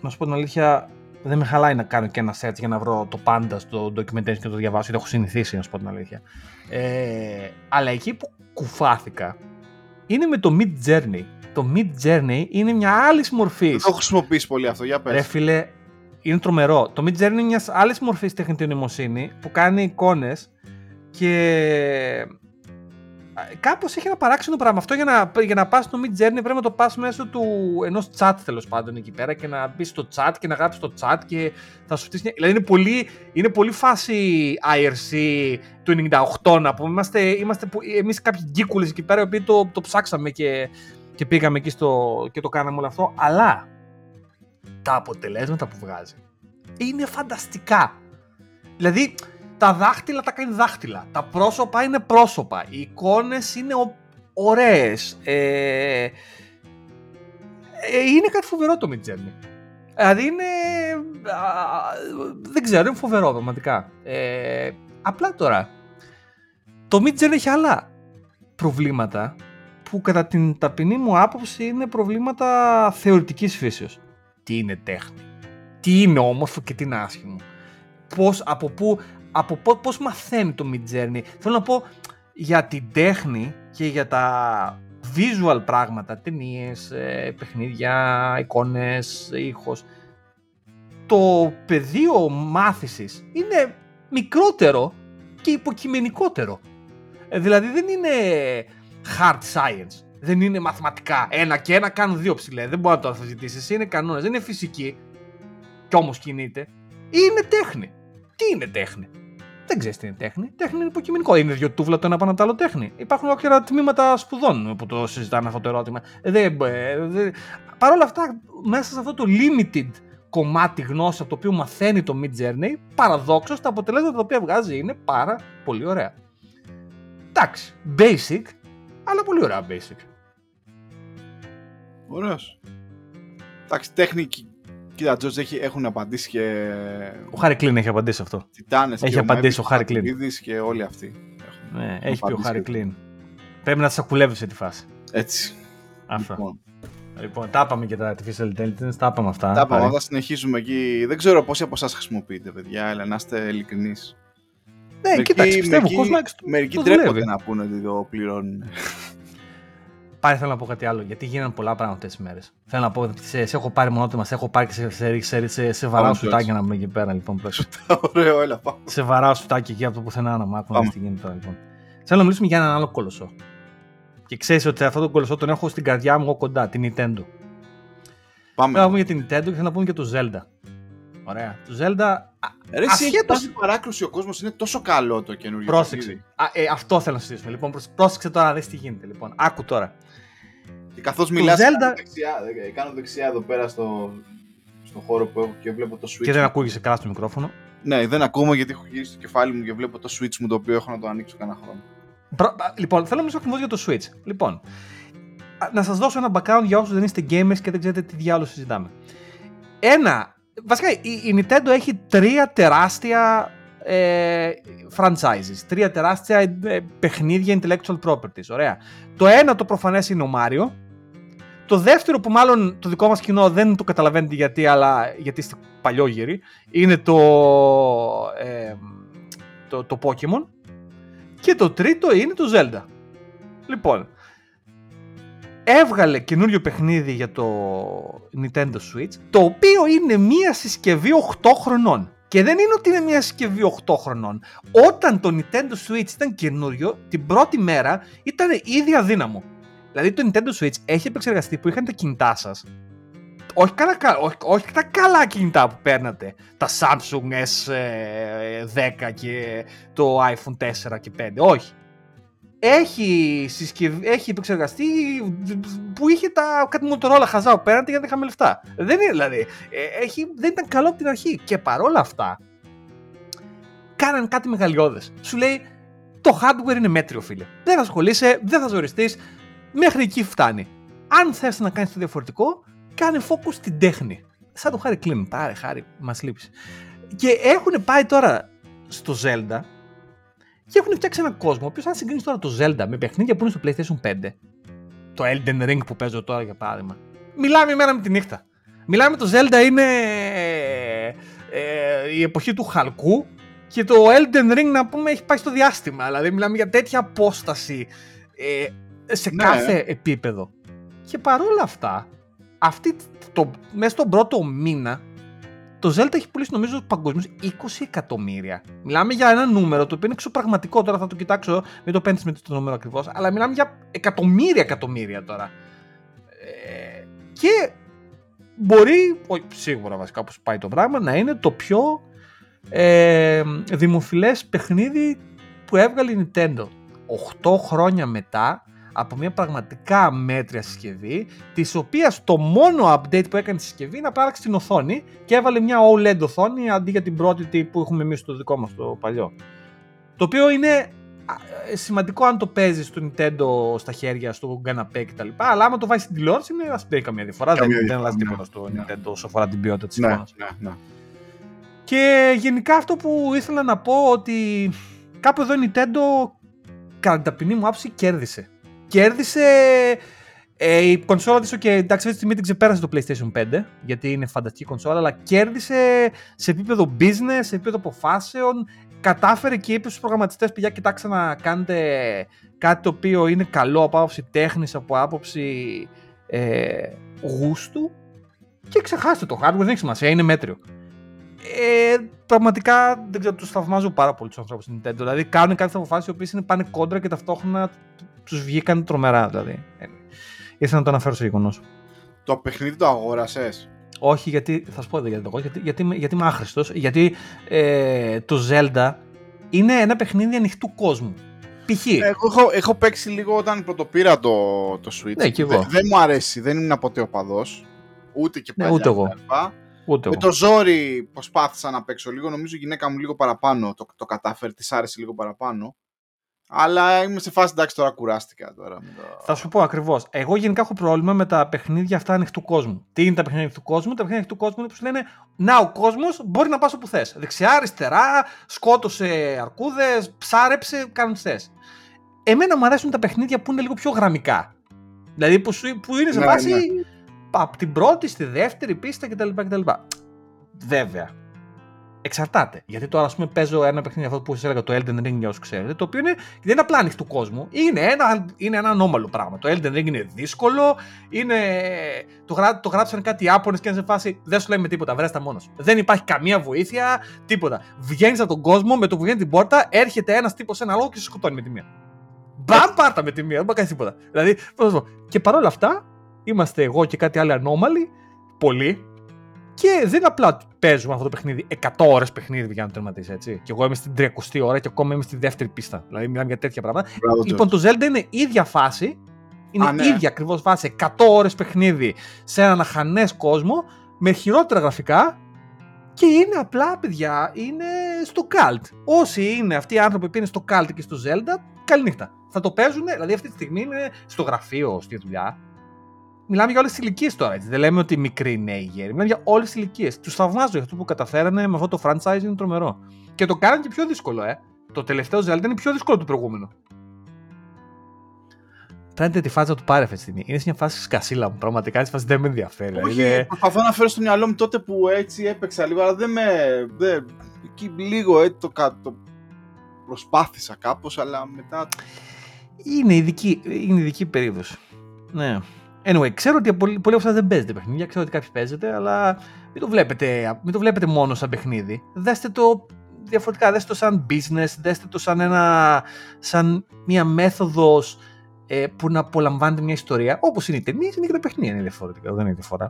να σου πω την αλήθεια, δεν με χαλάει να κάνω και ένα search για να βρω το πάντα στο documentation και να το διαβάσω, γιατί έχω συνηθίσει να σου πω την αλήθεια. Ε, αλλά εκεί που κουφάθηκα είναι με το Mid Journey. Το Mid Journey είναι μια άλλη μορφή. Δεν το έχω χρησιμοποιήσει πολύ αυτό, για πες. Ρε φίλε, είναι τρομερό. Το Mid Journey είναι μιας άλλης μορφής τεχνητή νοημοσύνη που κάνει εικόνες και. Κάπως έχει ένα παράξενο πράγμα. Αυτό για να, για να πας στο Mid Journey πρέπει να το πας μέσω του ενός chat τέλος πάντων εκεί πέρα και να μπεις στο chat και να γράψεις στο chat και θα σου φτύσει. μια- Δηλαδή είναι πολύ, είναι πολύ φάση IRC του 98 να πούμε. Είμαστε, είμαστε που- εμείς κάποιοι γκίκουλες εκεί πέρα οι οποίοι το, το ψάξαμε και, και πήγαμε εκεί στο, και το κάναμε όλο αυτό. Αλλά τα αποτελέσματα που βγάζει είναι φανταστικά. Δηλαδή, Τα δάχτυλα τα κάνει δάχτυλα. Τα πρόσωπα είναι πρόσωπα. Οι εικόνες είναι ωραίες. Ε, ε, είναι κάτι φοβερό το Midjourney. Δηλαδή είναι... δεν ξέρω, είναι φοβερό πραγματικά. Ε, απλά τώρα, το Midjourney έχει άλλα προβλήματα που κατά την ταπεινή μου άποψη είναι προβλήματα θεωρητικής φύσεως. Τι είναι τέχνη, τι είναι όμορφο και τι είναι άσχημο. Πώς, από πού, από πώς μαθαίνει το Midjourney. Θέλω να πω για την τέχνη και για τα visual πράγματα, ταινίες, ε, παιχνίδια, εικόνες, ήχος. Το πεδίο μάθησης είναι μικρότερο και υποκειμενικότερο. Ε, δηλαδή δεν είναι hard science. Δεν είναι μαθηματικά. Ένα και ένα κάνουν δύο ψηλέ. Δεν μπορεί να το αφιζητήσει. Είναι κανόνα. Δεν είναι φυσική. Κι όμως κινείται. Είναι τέχνη. Τι είναι τέχνη; Δεν ξέρεις τι είναι τέχνη. Τέχνη είναι υποκειμενικό. Είναι δύο τούβλα το ένα πάνω από το άλλο τέχνη. Υπάρχουν όποια τμήματα σπουδών που το συζητάνε αυτό το ερώτημα. Ε, δεν, ε, δεν... Παρ' όλα αυτά, μέσα σε αυτό το limited κομμάτι γνώσης από το οποίο μαθαίνει το Mid Journey, παραδόξως τα αποτελέσματα τα οποία βγάζει είναι πάρα πολύ ωραία. Εντάξει, basic, αλλά πολύ ωραία basic. Ωραίος. Εντάξει, τέχνη Κοίτα, Τζορτζ έχουν απαντήσει και. Ο Χάρη Κλίν έχει απαντήσει αυτό. Τιτάνες έχει απαντήσει ο Χάρη Κλίν. και όλοι αυτοί. Ναι, έχει πει ο Χάρη Κλίν. Πρέπει να σακουλεύει σε τη φάση. Έτσι. Αυτό. Λοιπόν. λοιπόν, τα είπαμε και τα artificial intelligence, τα είπαμε αυτά. Τα είπαμε, θα συνεχίζουμε εκεί. Δεν ξέρω πόσοι από εσάς χρησιμοποιείτε, παιδιά, αλλά να είστε ειλικρινείς. Ναι, μερικοί, κοίταξε, πιστεύω, μερικοί, μερικοί τρέπονται να πούνε ότι το πληρώνουν. Πάλι θέλω να πω κάτι άλλο, γιατί γίνανε πολλά πράγματα αυτέ τις μέρες. Θέλω να πω, σε, σε έχω πάρει μονότιμα, σε έχω πάρει και σε, σε, σε, σε, σε βαράω σουτάκια να είμαι εκεί πέρα. Λοιπόν, Ωραίο, έλα πάμε. Σε βαράω σουτάκια εκεί από το πουθενά να μ' άκουγα τι γίνεται τώρα. Λοιπόν. Θέλω να μιλήσουμε για έναν άλλο κολοσσό. Και ξέρεις ότι αυτό το κολοσσό τον έχω στην καρδιά μου εγώ κοντά, την Nintendo. Πάμε. Θέλω να πούμε για την Nintendo και θέλω να πούμε για το Zelda. Ωραία. Το Zelda. Ρε, ασχέτως... έχει παράκρουση ο κόσμος, είναι τόσο καλό το καινούργιο. Πρόσεξε. Α, ε, αυτό θέλω να συζητήσουμε. Λοιπόν, πρόσεξε τώρα, δεις τι γίνεται. Λοιπόν, άκου τώρα. Και καθώς μιλάς, Zelda... κάνω, δεξιά, κάνω δεξιά εδώ πέρα στο, στο χώρο που έχω και βλέπω το Switch. Και δεν ακούγεσαι καλά στο μικρόφωνο. Ναι, δεν ακούμε γιατί έχω γυρίσει το κεφάλι μου και βλέπω το Switch μου το οποίο έχω να το ανοίξω κανένα χρόνο. Λοιπόν, θέλω να μιλήσω ακριβώς για το Switch. Λοιπόν, να σας δώσω ένα background για όσους δεν είστε gamers και δεν ξέρετε τι διάλογο συζητάμε. Ένα. Βασικά, η, Nintendo έχει τρία τεράστια ε, franchises. Τρία τεράστια ε, παιχνίδια intellectual properties. Ωραία. Το ένα το προφανές είναι ο Mario. Το δεύτερο που μάλλον το δικό μας κοινό δεν το καταλαβαίνετε γιατί, αλλά γιατί είστε παλιόγεροι, είναι το, ε, το, το Pokemon. Και το τρίτο είναι το Zelda. Λοιπόν, έβγαλε καινούριο παιχνίδι για το Nintendo Switch, το οποίο είναι μία συσκευή 8 χρονών. Και δεν είναι ότι είναι μια συσκευή 8 χρονών. Όταν το Nintendo Switch ήταν καινούριο, την πρώτη μέρα ήταν ήδη αδύναμο. Δηλαδή το Nintendo Switch έχει επεξεργαστεί που είχαν τα κινητά σας. Όχι, όχι, όχι τα καλά κινητά που παίρνατε. Τα Samsung S10 και το iPhone 4 και 5. Όχι. Έχει, συσκευ... έχει επεξεργαστεί που είχε τα κάτι Motorola χαζά που παίρνατε γιατί δεν είχαμε λεφτά. Δεν είναι δηλαδή. Ε, έχει, δεν ήταν καλό από την αρχή. Και παρόλα αυτά, κάναν κάτι μεγαλειώδες. Σου λέει το hardware είναι μέτριο, φίλε. Δεν θα ασχολείσαι, δεν θα ζοριστείς. Μέχρι εκεί φτάνει. Αν θες να κάνεις το διαφορετικό, κάνε focus στην τέχνη. Σαν το Χάρη Κλίν. Πάρε, Χάρη, μας λείπει. Και έχουν πάει τώρα στο Zelda και έχουν φτιάξει έναν κόσμο, ο οποίος αν συγκρίνεις τώρα το Zelda με παιχνίδια που είναι στο PlayStation 5, το Elden Ring που παίζω τώρα για παράδειγμα, μιλάμε η μέρα με τη νύχτα. Μιλάμε το Zelda είναι ε, η εποχή του χαλκού και το Elden Ring να πούμε έχει πάει στο διάστημα. Δηλαδή μιλάμε για τέτοια απόσταση ε, σε ναι. κάθε επίπεδο. Και παρόλα αυτά, αυτή, το, μέσα στον πρώτο μήνα, το Zelda έχει πουλήσει νομίζω παγκοσμίως 20 εκατομμύρια. Μιλάμε για ένα νούμερο το οποίο είναι εξωπραγματικό. Τώρα θα το κοιτάξω, μην το παίρνει με το νούμερο ακριβώς, αλλά μιλάμε για εκατομμύρια εκατομμύρια τώρα. Ε, και μπορεί, όχι, σίγουρα βασικά όπως πάει το πράγμα, να είναι το πιο ε, δημοφιλές παιχνίδι που έβγαλε η Nintendo. 8 χρόνια μετά από μια πραγματικά μέτρια συσκευή, της οποίας το μόνο update που έκανε η συσκευή είναι να άλλαξε την οθόνη και έβαλε μια OLED οθόνη αντί για την πρώτη που έχουμε εμείς στο δικό μας το παλιό. Το οποίο είναι ε, σημαντικό αν το παίζεις στο Nintendo στα χέρια, στο καναπέ κτλ. Αλλά άμα το βάζεις στην τηλεόραση, είναι, δεν έχει καμία διαφορά. δεν, δεν αλλάζει τίποτα στο ναι. Nintendo όσο αφορά την ποιότητα της ναι, εικόνας. ναι, ναι. Και γενικά αυτό που ήθελα να πω ότι κάπου εδώ η Nintendo κατά την ταπεινή μου άποψη κέρδισε. Κέρδισε ε, η κονσόλα της, okay, εντάξει, αυτή τη στιγμή την ξεπέρασε το PlayStation 5, γιατί είναι φανταστική κονσόλα, αλλά κέρδισε σε επίπεδο business, σε επίπεδο αποφάσεων, κατάφερε και είπε στους προγραμματιστές, παιδιά, κοιτάξτε να κάνετε κάτι το οποίο είναι καλό από άποψη τέχνης, από άποψη ε, γούστου και ξεχάστε το hardware, δεν έχει σημασία, είναι μέτριο ε, πραγματικά δεν ξέρω, τους θαυμάζω πάρα πολύ τους ανθρώπους στην Nintendo. Δηλαδή κάνουν κάποιες αποφάσεις οι οποίες πάνε κόντρα και ταυτόχρονα τους βγήκαν τρομερά. Δηλαδή. Ε, ήθελα να το αναφέρω σε γεγονός. Το παιχνίδι το αγόρασες; Όχι, γιατί. Θα σου πω γιατί το γιατί, γιατί, γιατί είμαι άχρηστος. Γιατί ε, το Zelda είναι ένα παιχνίδι ανοιχτού κόσμου. Π.χ. Εγώ έχω, έχω παίξει λίγο όταν πρωτοπήρα το, το Switch. Ναι, και εγώ. Δεν, μου αρέσει, δεν ήμουν ποτέ οπαδό. Ούτε και παλιά. Ναι, ούτε εγώ. Ούτε με το ζόρι προσπάθησα να παίξω λίγο. Νομίζω η γυναίκα μου λίγο παραπάνω το, το κατάφερε. Της άρεσε λίγο παραπάνω. Αλλά είμαι σε φάση εντάξει τώρα κουράστηκα. Τώρα το... Θα σου πω ακριβώς. Εγώ γενικά έχω πρόβλημα με τα παιχνίδια αυτά ανοιχτού κόσμου. Τι είναι τα παιχνίδια ανοιχτού κόσμου, τα παιχνίδια ανοιχτού κόσμου είναι που σου λένε Να, ο κόσμος μπορεί να πας όπου θες. Δεξιά, αριστερά, σκότωσε αρκούδες, ψάρεψε, κάνουν θες. Εμένα μου αρέσουν τα παιχνίδια που είναι λίγο πιο γραμμικά. Δηλαδή που, που είναι σε ναι, φάση. Ναι από την πρώτη στη δεύτερη πίστα κτλ. κτλ. Βέβαια. Εξαρτάται. Γιατί τώρα, ας πούμε, παίζω ένα παιχνίδι αυτό που σας έλεγα, το Elden Ring, για όσους ξέρετε, το οποίο είναι, δεν είναι απλά ανοιχτού κόσμου. Είναι ένα, είναι ένα ανώμαλο πράγμα. Το Elden Ring είναι δύσκολο, είναι, το, γρά, το γράψαν κάτι Ιάπωνες και είναι σε φάση δεν σου λέμε τίποτα, βρέστα μόνος. Δεν υπάρχει καμία βοήθεια, τίποτα. Βγαίνεις από τον κόσμο, με το που βγαίνει την πόρτα, έρχεται ένας τύπος σε ένα λόγο και σε σκοτώνει με τη μία. Μπαμ, πάρτα με τη μία, δεν μπορεί να κάνεις τίποτα. Δηλαδή, και παρόλα αυτά, είμαστε εγώ και κάτι άλλο ανώμαλοι, πολλοί, και δεν απλά παίζουμε αυτό το παιχνίδι 100 ώρες παιχνίδι για να το τερματίσει, έτσι. Και εγώ είμαι στην 30η ώρα και ακόμα είμαι στη δεύτερη πίστα. Δηλαδή, μιλάμε για τέτοια πράγματα. λοιπόν, το Zelda είναι ίδια φάση. Είναι Α, ναι. ίδια ακριβώς φάση. 100 ώρες παιχνίδι σε έναν αχανές κόσμο με χειρότερα γραφικά. Και είναι απλά, παιδιά, είναι στο Cult. Όσοι είναι αυτοί οι άνθρωποι που είναι στο Cult και στο Zelda, καληνύχτα. Θα το παίζουν, δηλαδή αυτή τη στιγμή είναι στο γραφείο, στη δουλειά Μιλάμε για όλες τις ηλικίες τώρα. Έτσι. Δεν λέμε ότι μικροί νέοι γέροι. Μιλάμε για όλες τις ηλικίες. Τους θαυμάζω για αυτό που καταφέρανε με αυτό το franchise είναι τρομερό. Και το κάνανε και πιο δύσκολο, ε. Το τελευταίο Zelda είναι πιο δύσκολο του προηγούμενου. Φαίνεται τη φάζα του πάρε αυτή τη στιγμή. Είναι σε μια φάση σκασίλα μου. Πραγματικά τη φάση δεν με ενδιαφέρει. Όχι, είναι... Προσπαθώ να φέρω στο μυαλό μου τότε που έτσι έπαιξα λίγο, αλλά δεν με. Δεν... Εκεί λίγο έτσι το, το προσπάθησα κάπως, αλλά μετά. Είναι ειδική, είναι ειδική περίοδος. Ναι. Anyway, ξέρω ότι πολλοί, πολλοί από εσάς δεν παίζετε παιχνίδια, ξέρω ότι κάποιοι παίζετε, αλλά μην το βλέπετε, μην το βλέπετε μόνο σαν παιχνίδι. Δέστε το διαφορετικά, δέστε το σαν business, δέστε το σαν, ένα, σαν μια μέθοδος ε, που να απολαμβάνετε μια ιστορία. Όπως είναι οι ταινίε, είναι και τα παιχνίδια, είναι διαφορετικά, δεν είναι διαφορά.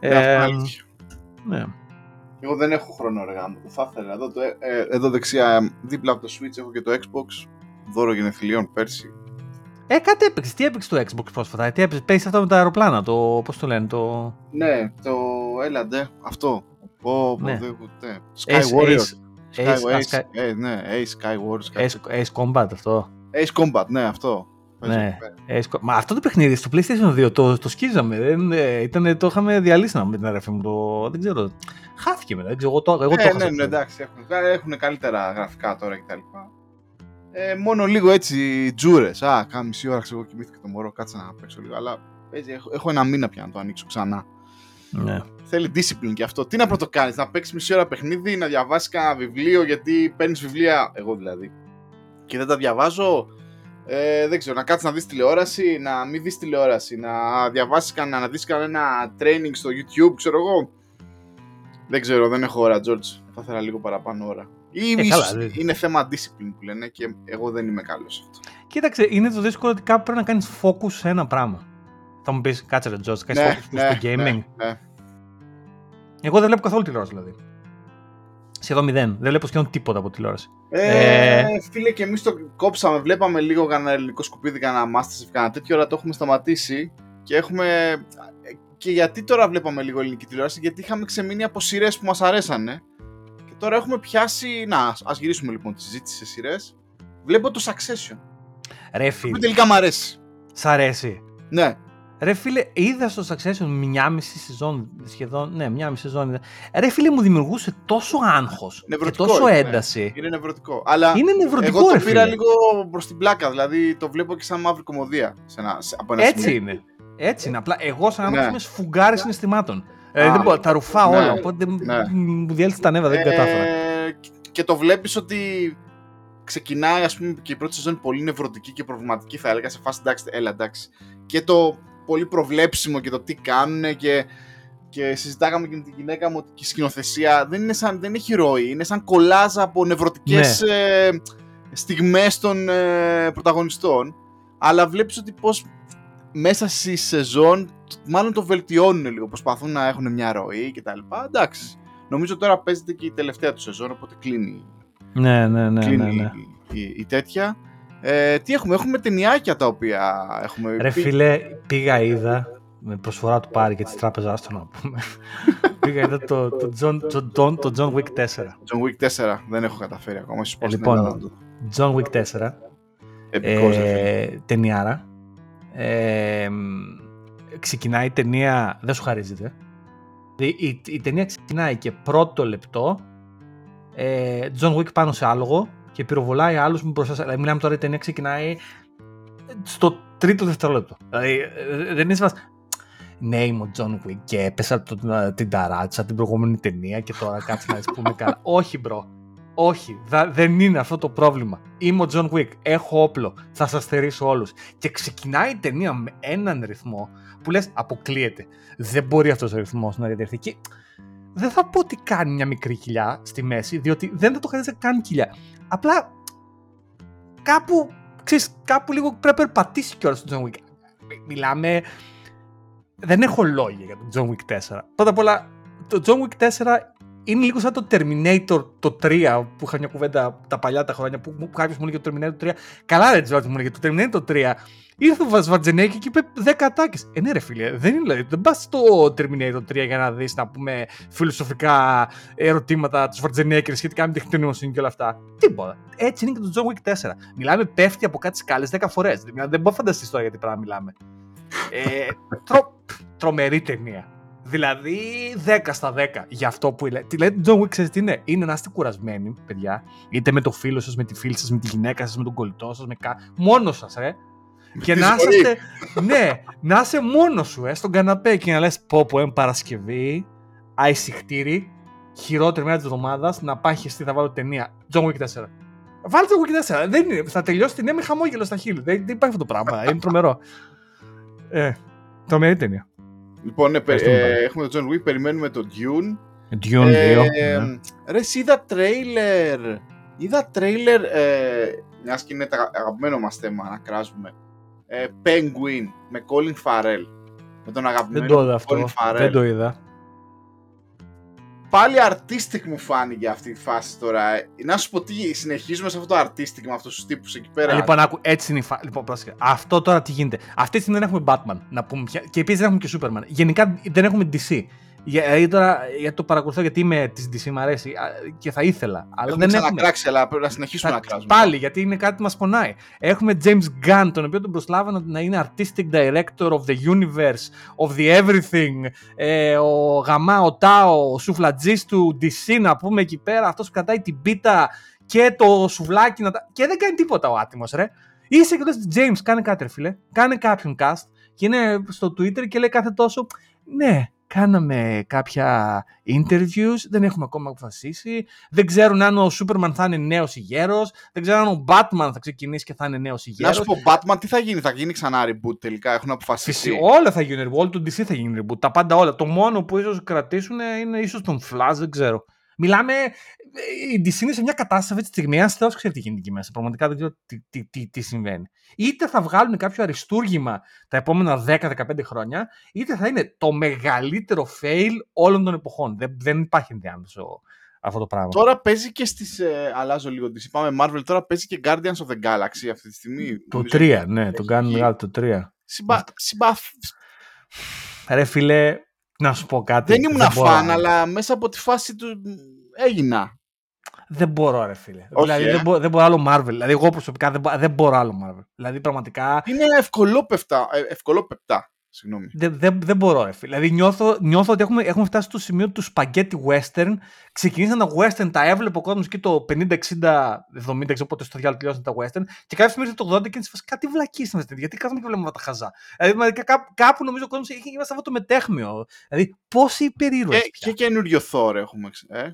Ε, ναι. Εγώ δεν έχω χρόνο αργά μου, θα ήθελα. Εδώ, το, ε, ε, εδώ δεξιά, δίπλα από το Switch έχω και το Xbox, δώρο γενεθλίων πέρσι. Ε, κάτι έπαιξε. Τι έπαιξε το Xbox πρόσφατα. Τι έπαιξε. Παίζει αυτό με τα αεροπλάνα. Το. Πώς το λένε. Το... Ναι, το. Έλαντε. Αυτό. Πω, ναι. ποτέ. Sky Warriors. Ace, Ace, ε, ναι, Ace Sky Warriors. Ace, Ace Combat αυτό. Ace Combat, ναι, αυτό. Ναι. Ace, μα αυτό το παιχνίδι στο PlayStation 2 το, το σκίζαμε. Δεν, ε, ήταν, το είχαμε διαλύσει με την αρέφη μου. Το, δεν ξέρω. Χάθηκε μετά. Δεν ξέρω, εγώ το, εγώ ε, το ναι, ναι, εντάξει. Έχουν, έχουν καλύτερα γραφικά τώρα κτλ. Ε, μόνο λίγο έτσι τζούρες. Α, κάνα μισή ώρα ξέρω κοιμήθηκα το μωρό, κάτσε να παίξω λίγο. Αλλά έτσι, έχω, έχω ένα μήνα πια να το ανοίξω ξανά. Ναι. Θέλει discipline και αυτό. Τι να πρώτο κάνει, να παίξεις μισή ώρα παιχνίδι, να διαβάσεις κανένα βιβλίο, γιατί παίρνεις βιβλία, εγώ δηλαδή. Και δεν τα διαβάζω. Ε, δεν ξέρω, να κάτσεις να δεις τηλεόραση, να μην δεις τηλεόραση, να διαβάσεις κανένα, να δεις κανένα training στο YouTube, ξέρω εγώ. Δεν ξέρω, δεν έχω ώρα, George. Θα ήθελα λίγο παραπάνω ώρα. Ή ε, καλά, είναι θέμα discipline που λένε και εγώ δεν είμαι καλός σε αυτό. Κοίταξε, είναι το δύσκολο ότι κάπου πρέπει να κάνεις focus σε ένα πράγμα. Θα μου πεις, κάτσε ρε Τζόρτζ, κάνεις ναι, focus ναι, στο gaming. Ναι, ναι. Εγώ δεν βλέπω καθόλου τηλεόραση δηλαδή. Σχεδόν μηδέν. Δεν βλέπω σχεδόν τίποτα από τηλεόραση. Ε, ε... Φίλε, και εμείς το κόψαμε. Βλέπαμε λίγο κανένα ελληνικό σκουπίδι, κανένα Masterchef, κανένα τέτοιο, αλλά το έχουμε σταματήσει. Και έχουμε. Και γιατί τώρα βλέπαμε λίγο ελληνική τηλεόραση, Γιατί είχαμε ξεμείνει από σειρές που μας αρέσανε. Και τώρα έχουμε πιάσει. Να, ας γυρίσουμε λοιπόν τη συζήτηση σε σειρές. Βλέπω το Succession. Ρε φίλε. Που τελικά μου αρέσει. Σ' αρέσει. Ναι. Ρε φίλε, είδα στο Succession μια μισή σεζόν σχεδόν. Ναι, μια μισή σεζόν. Ρε φίλε, μου δημιουργούσε τόσο άγχος και τόσο είναι, ένταση. Είναι νευρωτικό. Αλλά είναι νευρωτικό, εγώ το πήρα λίγο προς την πλάκα. Δηλαδή το βλέπω και σαν μαύρη κομμωδία. Σε ένα, από ένα Έτσι σημείο. είναι. Έτσι είναι. Απλά εγώ σαν άνθρωπος ναι. είμαι σφουγγάρι συναισθημάτων. Ε, δεν μπορώ, τα ρουφά ναι. όλα. Οπότε ναι. μου διέλυσε τα νεύρα, δεν ε, κατάφερα. Και το βλέπεις ότι ξεκινάει, ας πούμε, και η πρώτη σεζόν πολύ νευρωτική και προβληματική, θα έλεγα, σε φάση εντάξει, έλα εντάξει. Και το πολύ προβλέψιμο και το τι κάνουν και, και συζητάγαμε και με την γυναίκα μου ότι η σκηνοθεσία δεν, είναι σαν, δεν έχει ροή, είναι σαν κολάζα από νευρωτικές ναι. ε, στιγμές των ε, πρωταγωνιστών αλλά βλέπεις ότι πως μέσα στη σεζόν μάλλον το βελτιώνουν λίγο, προσπαθούν να έχουν μια ροή και τα λοιπά. Εντάξει, νομίζω τώρα παίζεται και η τελευταία του σεζόν, οπότε κλείνει, ναι, ναι, ναι, κλείνει ναι, ναι. Η, η, η, τέτοια. Ε, τι έχουμε, έχουμε ταινιάκια τα οποία έχουμε Ρε φίλε, πήγα είδα με προσφορά του Πάρη και της τράπεζας άστο να πούμε. πήγα είδα το, το, John, το, το John Wick 4. John Wick 4, δεν έχω καταφέρει ακόμα. Ε, λοιπόν, John Wick 4. Επικός, ε, ταινιάρα. Ε, ξεκινάει η ταινία, δεν σου χαρίζεται. Η, η, η ταινία ξεκινάει και πρώτο λεπτό ε, John Wick πάνω σε άλογο και πυροβολάει άλλους με μπροστά. Δηλαδή, μιλάμε τώρα η ταινία ξεκινάει στο τρίτο δευτερόλεπτο. Δηλαδή, ε, δεν είσαι ναι, είμαι ο John Wick και έπεσα το, την ταράτσα την προηγούμενη ταινία και τώρα κάτσε να πούμε καλά. Όχι, bro. Όχι, δεν είναι αυτό το πρόβλημα. Είμαι ο John Wick, έχω όπλο, θα σας θερήσω όλους. Και ξεκινάει η ταινία με έναν ρυθμό που λες: Αποκλείεται. Δεν μπορεί αυτός ο ρυθμός να διατηρηθεί. Και δεν θα πω ότι κάνει μια μικρή κοιλιά στη μέση, διότι δεν θα το χρειάζεται καν κοιλιά. Απλά κάπου, ξέρεις, κάπου λίγο πρέπει να περπατήσει κιόλας το John Wick. Μιλάμε... Δεν έχω λόγια για το John Wick 4. Πρώτα απ' όλα, το John Wick 4 είναι λίγο σαν το Terminator το 3 που είχα μια κουβέντα τα παλιά τα χρόνια που, που κάποιος μου λέει το Terminator 3. Καλά, ρε Τζόρτζ μου λέει το Terminator 3 Ήρθε ο Βαζβατζενέκη και είπε 10 ατάκε. Ε, ναι, ρε φίλε, δεν είναι δηλαδή. Δεν πας στο Terminator 3 για να δεις, να πούμε, φιλοσοφικά ερωτήματα τους Βατζενέκη σχετικά με την τεχνητή και όλα αυτά. Τίποτα. Έτσι είναι και το John Wick 4. Μιλάμε, πέφτει από κάτι σκάλες 10 φορές. Δεν μπορώ να φανταστείς τώρα γιατί πράγμα μιλάμε. Ε, τρο, τρομερή ταινία. Δηλαδή 10 στα 10 για αυτό που λέει. Τι λέει John Wick, ξέρετε τι είναι; Είναι να είστε κουρασμένοι, παιδιά. Είτε με το φίλο σας, με τη φίλη σας, με τη γυναίκα σας, με τον κολλητό σας, με κα... Μόνο σας, ε και να είσαι, ναι, να είσαι μόνο σου ε, στον καναπέ και να λες πω πω είναι Παρασκευή, αϊσυχτήρι, χειρότερη μέρα της εβδομάδας, να πάει χεστή, θα βάλω ταινία. John Wick 4. Βάλτε John Wick 4. Δεν είναι, θα τελειώσει την με χαμόγελο στα χείλη. Δεν, δεν υπάρχει αυτό το πράγμα. είναι τρομερό. Ε, τρομερή ταινία. Λοιπόν, ναι, ε, έχουμε το John Wick, περιμένουμε το Dune. Dune 2. Ε, ναι. Ρε, είδα τρέιλερ. Είδα τρέιλερ, ε, μιας και είναι το αγαπημένο μας θέμα να κράζουμε ε, Penguin με Colin Farrell. Με τον αγαπημένο Δεν το είδα αυτό. Δεν το είδα. Πάλι artistic μου φάνηκε αυτή η φάση τώρα. Να σου πω τι συνεχίζουμε σε αυτό το artistic με αυτούς τους τύπους εκεί πέρα. Λοιπόν, άκου, έτσι είναι η φάση. Λοιπόν, αυτό τώρα τι γίνεται. Αυτή τη στιγμή δεν έχουμε Batman να πούμε πια. Και επίσης δεν έχουμε και Superman. Γενικά δεν έχουμε DC. Για, τώρα, για το παρακολουθώ γιατί είμαι της DC, μου αρέσει και θα ήθελα. Αλλά έχουμε δεν έχουμε. κράξει, αλλά πρέπει να συνεχίσουμε θα, να κράζουμε. Πάλι, γιατί είναι κάτι που μας πονάει. Έχουμε James Gunn, τον οποίο τον προσλάβανε να είναι Artistic Director of the Universe, of the Everything, ε, ο Γαμά, ο Τάο, ο σουφλατζής του DC, να πούμε εκεί πέρα, αυτός που κρατάει την πίτα και το σουβλάκι. Να τα... Και δεν κάνει τίποτα ο άτιμος, ρε. Είσαι και λες, James, κάνε κάτι, ρε φίλε. Κάνε κάποιον cast. Και είναι στο Twitter και λέει κάθε τόσο. Ναι, κάναμε κάποια interviews, δεν έχουμε ακόμα αποφασίσει. Δεν ξέρουν αν ο Superman θα είναι νέος ή γέρος. Δεν ξέρουν αν ο Batman θα ξεκινήσει και θα είναι νέος ή γέρος. Να σου πω, Batman τι θα γίνει, θα γίνει ξανά reboot τελικά, έχουν αποφασίσει; Φυσικά, όλα θα γίνουν reboot, όλο το DC θα γίνει reboot, τα πάντα όλα. Το μόνο που ίσως κρατήσουν είναι ίσως τον Flash, δεν ξέρω. Μιλάμε. Η DC είναι σε μια κατάσταση αυτή τη στιγμή. Ένας Θεός ξέρει τι γίνεται εκεί μέσα. Πραγματικά δεν ξέρω τι, τι, τι, τι, συμβαίνει. Είτε θα βγάλουν κάποιο αριστούργημα τα επόμενα 10-15 χρόνια, είτε θα είναι το μεγαλύτερο fail όλων των εποχών. Δεν, δεν υπάρχει ενδιάμεσο αυτό το πράγμα. Τώρα παίζει και στις... Ε, αλλάζω λίγο τις είπαμε Marvel, τώρα παίζει και Guardians of the Galaxy αυτή τη στιγμή. Το Νομίζω 3, ότι ναι, έχει τον κάνουν βγει. μεγάλο το 3. Συμπα... συμπαθ... Ρε φίλε, να σου πω κάτι. Δεν ήμουν μπορώ, φαν, ρε. αλλά μέσα από τη φάση του έγινα. Δεν μπορώ, ρε φίλε. Όχι, δηλαδή, ε. δεν, μπορώ, δεν μπορώ άλλο Marvel. Δηλαδή, εγώ προσωπικά δεν, μπο- δεν μπορώ άλλο Marvel. Δηλαδή, πραγματικά Είναι ευκολόπευτα. ε, ευκολόπεπτα. Συγγνώμη. δεν, δεν, δεν μπορώ, ρε φίλε. Δηλαδή, νιώθω, νιώθω ότι έχουμε, έχουμε φτάσει στο σημείο του spaghetti western. Ξεκινήσαν τα western, τα έβλεπε ο κόσμος και το 50, 60, 70, ξέρω πότε στο διάλογο τελειώσαν τα western. Και κάποια στιγμή ήρθε το 80 και είναι σε φάση, κάτι βλακή είμαστε. Γιατί κάθομαι και βλέπουμε αυτά τα χαζά. Δηλαδή, μα, κά- κάπου νομίζω ο κόσμος έχει είμαστε αυτό το μετέχμιο. Δηλαδή, πόσοι υπερήρωες. Και, και καινούριο Thor έχουμε. ξε- Ε; Δεν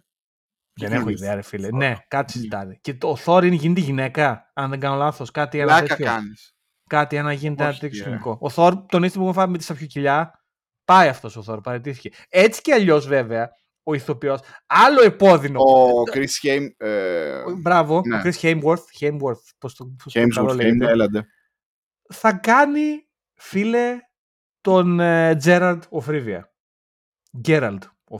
Και έχω καινούριο ιδέα, ρε φίλε. Thor. Ναι, κάτι συζητάτε. Και το Thor είναι γίνεται γυναίκα, αν δεν κάνω λάθος. Κάτι ένα Πλάκα τέτοιο. κάνεις. Κάτι ένα γίνεται ένα Όχι, τέτοιο ε. σκηνικό. Ο Thor, τον είστε που έχουμε φάει με τη σαφιοκυλιά, πάει αυτός ο Thor, παραιτήθηκε. Έτσι κι αλλιώς βέβαια, ο ηθοποιός, άλλο επώδυνο. Ο Chris Haim. Ε, Μπράβο, ναι. ο Chris Hemsworth, Hemsworth πώς το, πώς το καλό Hemsworth, λέγεται, Haim, έλατε. θα κάνει, φίλε, τον ε, Gerald of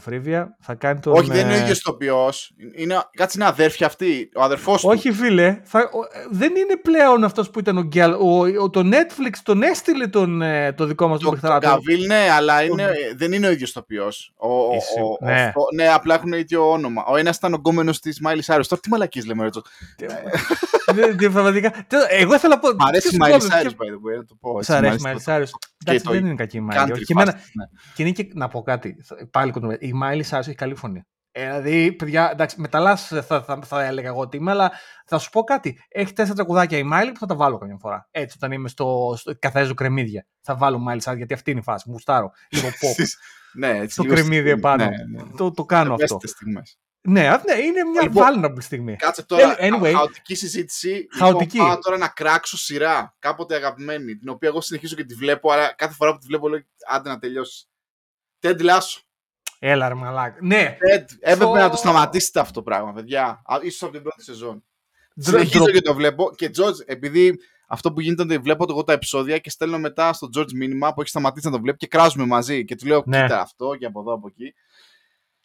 Rivia. Gerald of Rivia θα κάνει τον... Όχι, δεν είναι ο ε, ίδιος ηθοποιός. Είναι, κάτσε είναι αδέρφια αυτή. Ο αδερφός του. Όχι, φίλε. Θα, ο- ε, δεν είναι πλέον αυτός που ήταν ο Γκέλ. Ο, ο- το Netflix τον έστειλε τον, ε, το δικό μας τον Το, το παιχταρά. Καβίλ, ναι, αλλά είναι, δεν είναι ο ίδιος ηθοποιός. Ο, ο, Είσαι- ο, ο- ναι. ο- ναι, απλά έχουν ίδιο όνομα. Ο ένας ήταν ο γκόμενος της Miley Cyrus. Τώρα τι μαλακίες λέμε, Ρέτσο. Δεν- δεν- πραγματικά. Τέλος, Εγώ ήθελα να πω. Μ' αρέσει η ποιος Miley κόβει, Cyrus, ποιος- by the way, να το πω. Σ' έτσι, αρέσει η μ' Miley αρέσει το- Cyrus. Εντάξει, το δεν είναι κακή η Miley. country όχι. Και, εμένα, fast, ναι. και είναι και να πω κάτι. θα- Πάλι κοντά. Η Miley Cyrus έχει καλή φωνή. Ε, δηλαδή, παιδιά, εντάξει, μεταλλάς θα, θα, θα έλεγα εγώ ότι είμαι, αλλά θα σου πω κάτι. Έχει τέσσερα τραγουδάκια η Miley που θα τα βάλω καμιά φορά. Έτσι, όταν είμαι στο, στο καθαρίζω κρεμμύδια. Θα βάλω Miley Cyrus γιατί αυτή είναι η φάση. Μου γουστάρω. Λίγο pop. Στις- Ναι, έτσι. Το λίγο κρεμμύδι στιγμή. επάνω. Ναι, ναι. το, το κάνω αυτό. Ευαίσθητες στιγμές. Ναι, α, ναι, είναι μια Λοιπόν, vulnerable στιγμή. Κάτσε τώρα. Anyway. χαοτική συζήτηση. Χαοτική. Λοιπόν, πάω τώρα να κράξω σειρά. Κάποτε αγαπημένη. Την οποία εγώ συνεχίζω και τη βλέπω. Αλλά κάθε φορά που τη βλέπω λέω άντε να τελειώσει. Ted Lasso. Έλα ρε μαλάκα. Ναι. Ted, έπρεπε Φω- να το σταματήσετε αυτό το πράγμα, παιδιά. Α, Ίσως από την πρώτη σεζόν. Ντρο- Συνεχίζω ντρο- και το βλέπω. Και George, επειδή αυτό που γίνεται είναι ότι βλέπω εγώ τα επεισόδια και στέλνω μετά στον George μήνυμα που έχει σταματήσει να το βλέπει και κράζουμε μαζί. Και του λέω: Ναι. Κοίτα αυτό και από εδώ από εκεί.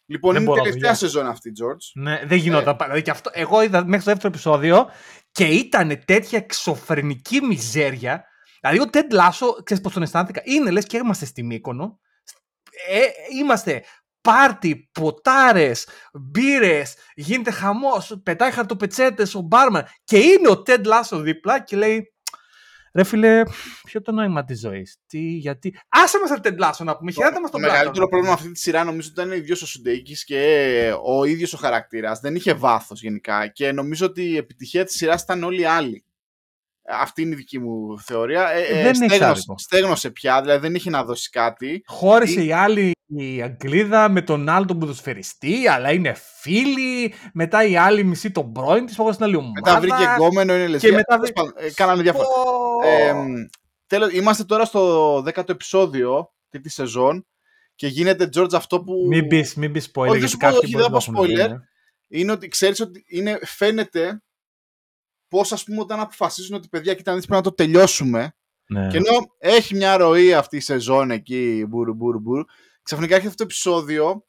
Λοιπόν, Δεν είναι η μπορώ, τελευταία δουλειά. σεζόν αυτή, George. Ναι, δεν γινόταν. Δηλαδή και αυτό, εγώ είδα μέχρι το δεύτερο επεισόδιο και ήταν τέτοια εξωφρενική μιζέρια. Δηλαδή ο Τεντ Λάσο, ξέρεις πώς τον αισθάνθηκα, είναι λες και είμαστε στη Μύκονο. Ε, είμαστε πάρτι, ποτάρες, μπύρες, γίνεται χαμός, πετάει χαρτοπετσέτες ο μπάρμαν και είναι ο Τεντ Λάσο δίπλα και λέει Ρε φίλε, ποιο το νόημα της ζωής, τι, γιατί. Άσε μας Τεντ Λάσο να πούμε, χαιρέτα μα Το τον πλάτο. μεγαλύτερο πρόβλημα αυτή τη σειρά νομίζω ότι ήταν ο ίδιος ο Σουντέικης και ο ίδιος ο χαρακτήρας. Δεν είχε βάθος γενικά και νομίζω ότι η επιτυχία της σειράς ήταν όλοι οι άλλοι. Αυτή είναι η δική μου θεωρία. Ε, ε, Δεν έχει στέγνωσε, άδικο. στέγνωσε πια, δηλαδή δεν είχε να δώσει κάτι. Χώρισε η άλλη η Αγγλίδα με τον άλλο τον ποδοσφαιριστή, αλλά είναι φίλοι. Μετά η άλλη μισή τον πρώην της, που στην άλλη ομάδα. Μετά βρήκε γκόμενο, είναι λεσβία. μετά Τέλος βρή- πάντων, ε, Κάνανε διάφορα. Ω! Ε, τέλος, είμαστε τώρα στο δέκατο επεισόδιο τρίτη σεζόν και γίνεται George αυτό που Μην μπει μην πεις spoiler. Όχι, γιατί δεν σου πω, κάποιοι όχι, μπορεί δεν να θα πω το έχουν δει, spoiler. ναι. είναι ότι ξέρεις ότι είναι, φαίνεται πώς ας πούμε όταν αποφασίζουν ότι παιδιά κοίτα να δεις πρέπει να το τελειώσουμε Ναι. και ενώ έχει μια ροή αυτή η σεζόν εκεί μπουρου μπουρου μπουρου ξαφνικά έχει αυτό το επεισόδιο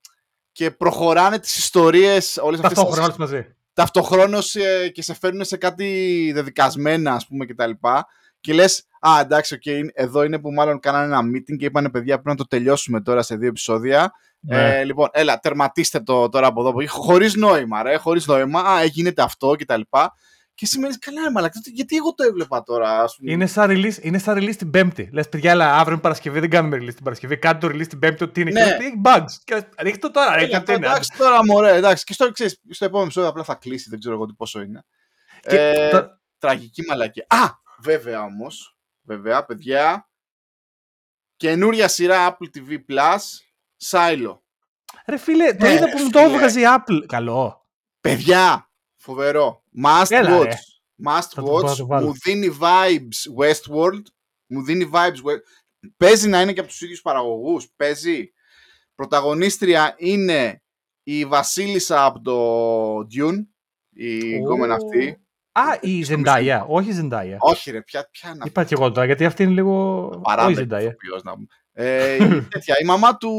και προχωράνε τις ιστορίες όλες αυτές Ταυτόχρονα τις- όλες μαζί. ταυτοχρόνως ε, και σε φέρνουν σε κάτι δεδικασμένα ας πούμε και τα λοιπά και λες α εντάξει οκ, είναι- εδώ είναι που μάλλον κάνανε ένα meeting και είπανε παιδιά πρέπει να το τελειώσουμε τώρα σε δύο επεισόδια Ναι. ε, λοιπόν, έλα, τερματίστε το τώρα από εδώ. από εκεί. Χωρίς νόημα, ρε. Χωρίς νόημα. Α, γίνεται αυτό και τα λοιπά. Και σημαίνει καλά, ρε μαλάκα. τότε Γιατί εγώ το έβλεπα τώρα, ας πούμε. Είναι σαν, release, είναι σαν release την Πέμπτη. Λες, παιδιά, αλλά αύριο είναι Παρασκευή, δεν κάνουμε release την Παρασκευή. Κάντε το release την Πέμπτη, ότι είναι. Ναι. Και λες, έχει bugs. Και ρίχτε το τώρα, ρε, Έλα, κάτι είναι. εντάξει, τώρα μωρέ, εντάξει. Και στο, ξέρεις, στο επόμενο επεισόδιο απλά θα κλείσει, δεν ξέρω εγώ τι πόσο είναι. Και ε, το- Τραγική μαλακία. Α, βέβαια όμως. Βέβαια, παιδιά. Καινούρια σειρά Apple TV Plus. Silo. Ρε φίλε, το Ναι, είδα που μου το φίλε. έβγαζε η Apple. Καλό. Παιδιά, φοβερό. Must Έλα, watch. ρε. Must Θα το πάω να watch. το βάλω. Μου δίνει vibes Westworld. Μου δίνει vibes West... Παίζει να είναι και από τους ίδιους παραγωγούς. Παίζει. Πρωταγωνίστρια είναι η Βασίλισσα από το Dune. Η Ω. γκόμενα αυτή. Α, η στο Ζεντάια. Όχι η Ζεντάια. Όχι ρε, ποια, ποια είναι αυτή. Είπα και εγώ τώρα, γιατί αυτή είναι λίγο. Παράντα Όχι η Zendaya. ηθοποιός, να πούμε. Ε, η, τέτοια, η μαμά του.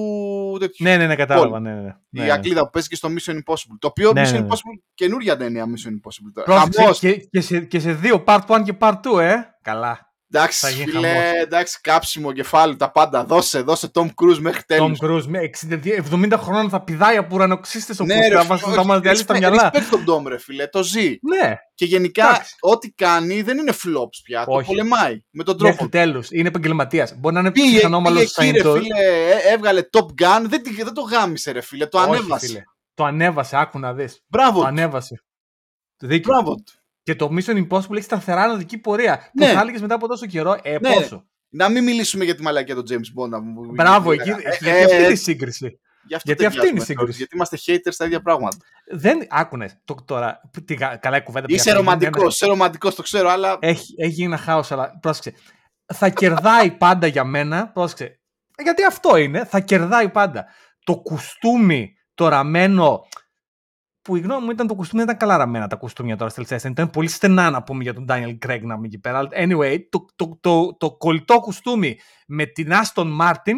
Τέτοιου, Ναι, ναι, ναι, κατάλαβα. Ναι, ναι, ναι. η Ναι, ναι. Αγγλίδα που παίζει και στο Mission Impossible. Το οποίο Ναι, Mission ναι, ναι. Impossible, καινούργια ταινία Mission Impossible. τώρα. Πρόσεξε, Χαμός. και, και, σε, και σε δύο, part 1 και part 2, ε. Καλά. Θα Εντάξει, γίνει φίλε, χαμός. εντάξει, κάψιμο κεφάλι, τα πάντα. Δώσε, δώσε Tom Cruise μέχρι Tom τέλους. Cruise με 62 70 χρόνων θα πηδάει από ουρανοξύστες στο Ναι, ναι, ρε, θα, φίλε, μας, θα μας όχι, διαλύσει τα respect- μυαλά. Respect τον Tom, ρε φίλε, το ζει. Ναι, Και γενικά, Εντάξει. ό,τι κάνει δεν είναι flops πια. Το Όχι. πολεμάει με τον μέχρι τρόπο. τέλους. Είναι επαγγελματίας. Μπορεί να είναι Πήγε, πήγε ψυχανόμαλος εκεί, ρε Scientology. φίλε, ε, έβγαλε Top Gun, δεν, τη- δεν το γάμισε, ρε φίλε, το Όχι, ανέβασε. φίλε. Το ανέβασε, άκου να δεις. Μπράβο, Το του, ανέβασε. Το δίκιο. μπράβο. του. Και το Mission Impossible έχει σταθερά ανωδική πορεία. Ναι. Που θα έλεγες μετά από τόσο καιρό, ε, Ναι. πόσο; Να μην μιλήσουμε για τη μαλακία του James Bond. να μου- Μπράβο, ε, εκεί, ε, γιατί ε, αυτή ε, είναι η σύγκριση. γι' αυτό γιατί αυτή είναι η ταιριάζουμε, σύγκριση. Γιατί είμαστε haters στα ίδια πράγματα. Δεν, άκουνε, το, τώρα, που- τι, κα- καλά η κουβέντα. Είσαι παιδιά, ρομαντικός, είσαι ρομαντικός, το ξέρω, αλλά. Έχει, έχει γίνει ένα χάος, αλλά πρόσεξε. Θα κερδάει πάντα για μένα. Πρόσεξε. Γιατί αυτό είναι. Θα κερδάει πάντα. Το κουστούμι, το ραμμένο. Που η γνώμη μου ήταν το κουστούμι, δεν ήταν καλά ραμμένα τα κουστούμια τώρα στη Λεσέστεν. Ήταν πολύ στενά να πούμε για τον Daniel Craig να μην εκεί πέρα. Αλλά Anyway, το, το, το, το, κολλητό κουστούμι με την Aston Martin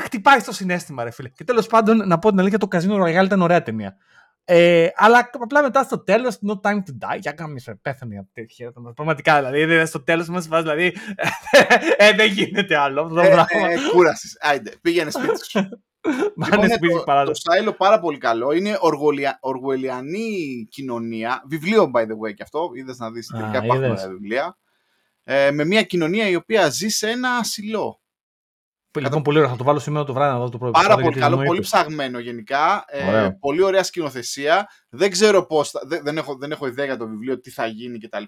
χτυπάει στο συνέστημα, ρε φίλε. Και τέλος πάντων, να πω την αλήθεια, το Casino Royale ήταν ωραία ταινία. Ε, αλλά απλά μετά στο τέλος, No Time to Die, για κάμια σε πέθανε από τέτοια. Πραγματικά δηλαδή, δηλαδή, στο τέλος μας φάση, δηλαδή. ε, δεν γίνεται άλλο αυτό το Ε, πράγμα. ε, κούρασες. Άιντε, πήγαινε σπίτι σου. Μάνε Λοιπόν, σπίτι το, παράδοση. το Σάιλο πάρα πολύ καλό. Είναι οργολια, οργολιανή κοινωνία. Βιβλίο, by the way, και αυτό. Είδες να δεις. Α, Τελικά υπάρχουν είδες. ε, βιβλία. Ε, με μια κοινωνία η οποία ζει σε ένα ασυλό. Λοιπόν, πολύ ωραίο. Θα το βάλω σήμερα το βράδυ να δω το πρώτο Πάρα επεισόδιο, πολύ γιατί καλό, δεν πολύ μου είπες. ψαγμένο γενικά. Ε, Ωραίο. πολύ ωραία σκηνοθεσία. Δεν ξέρω πώς. Δεν, δεν, έχω, δεν έχω ιδέα για το βιβλίο, τι θα γίνει κτλ.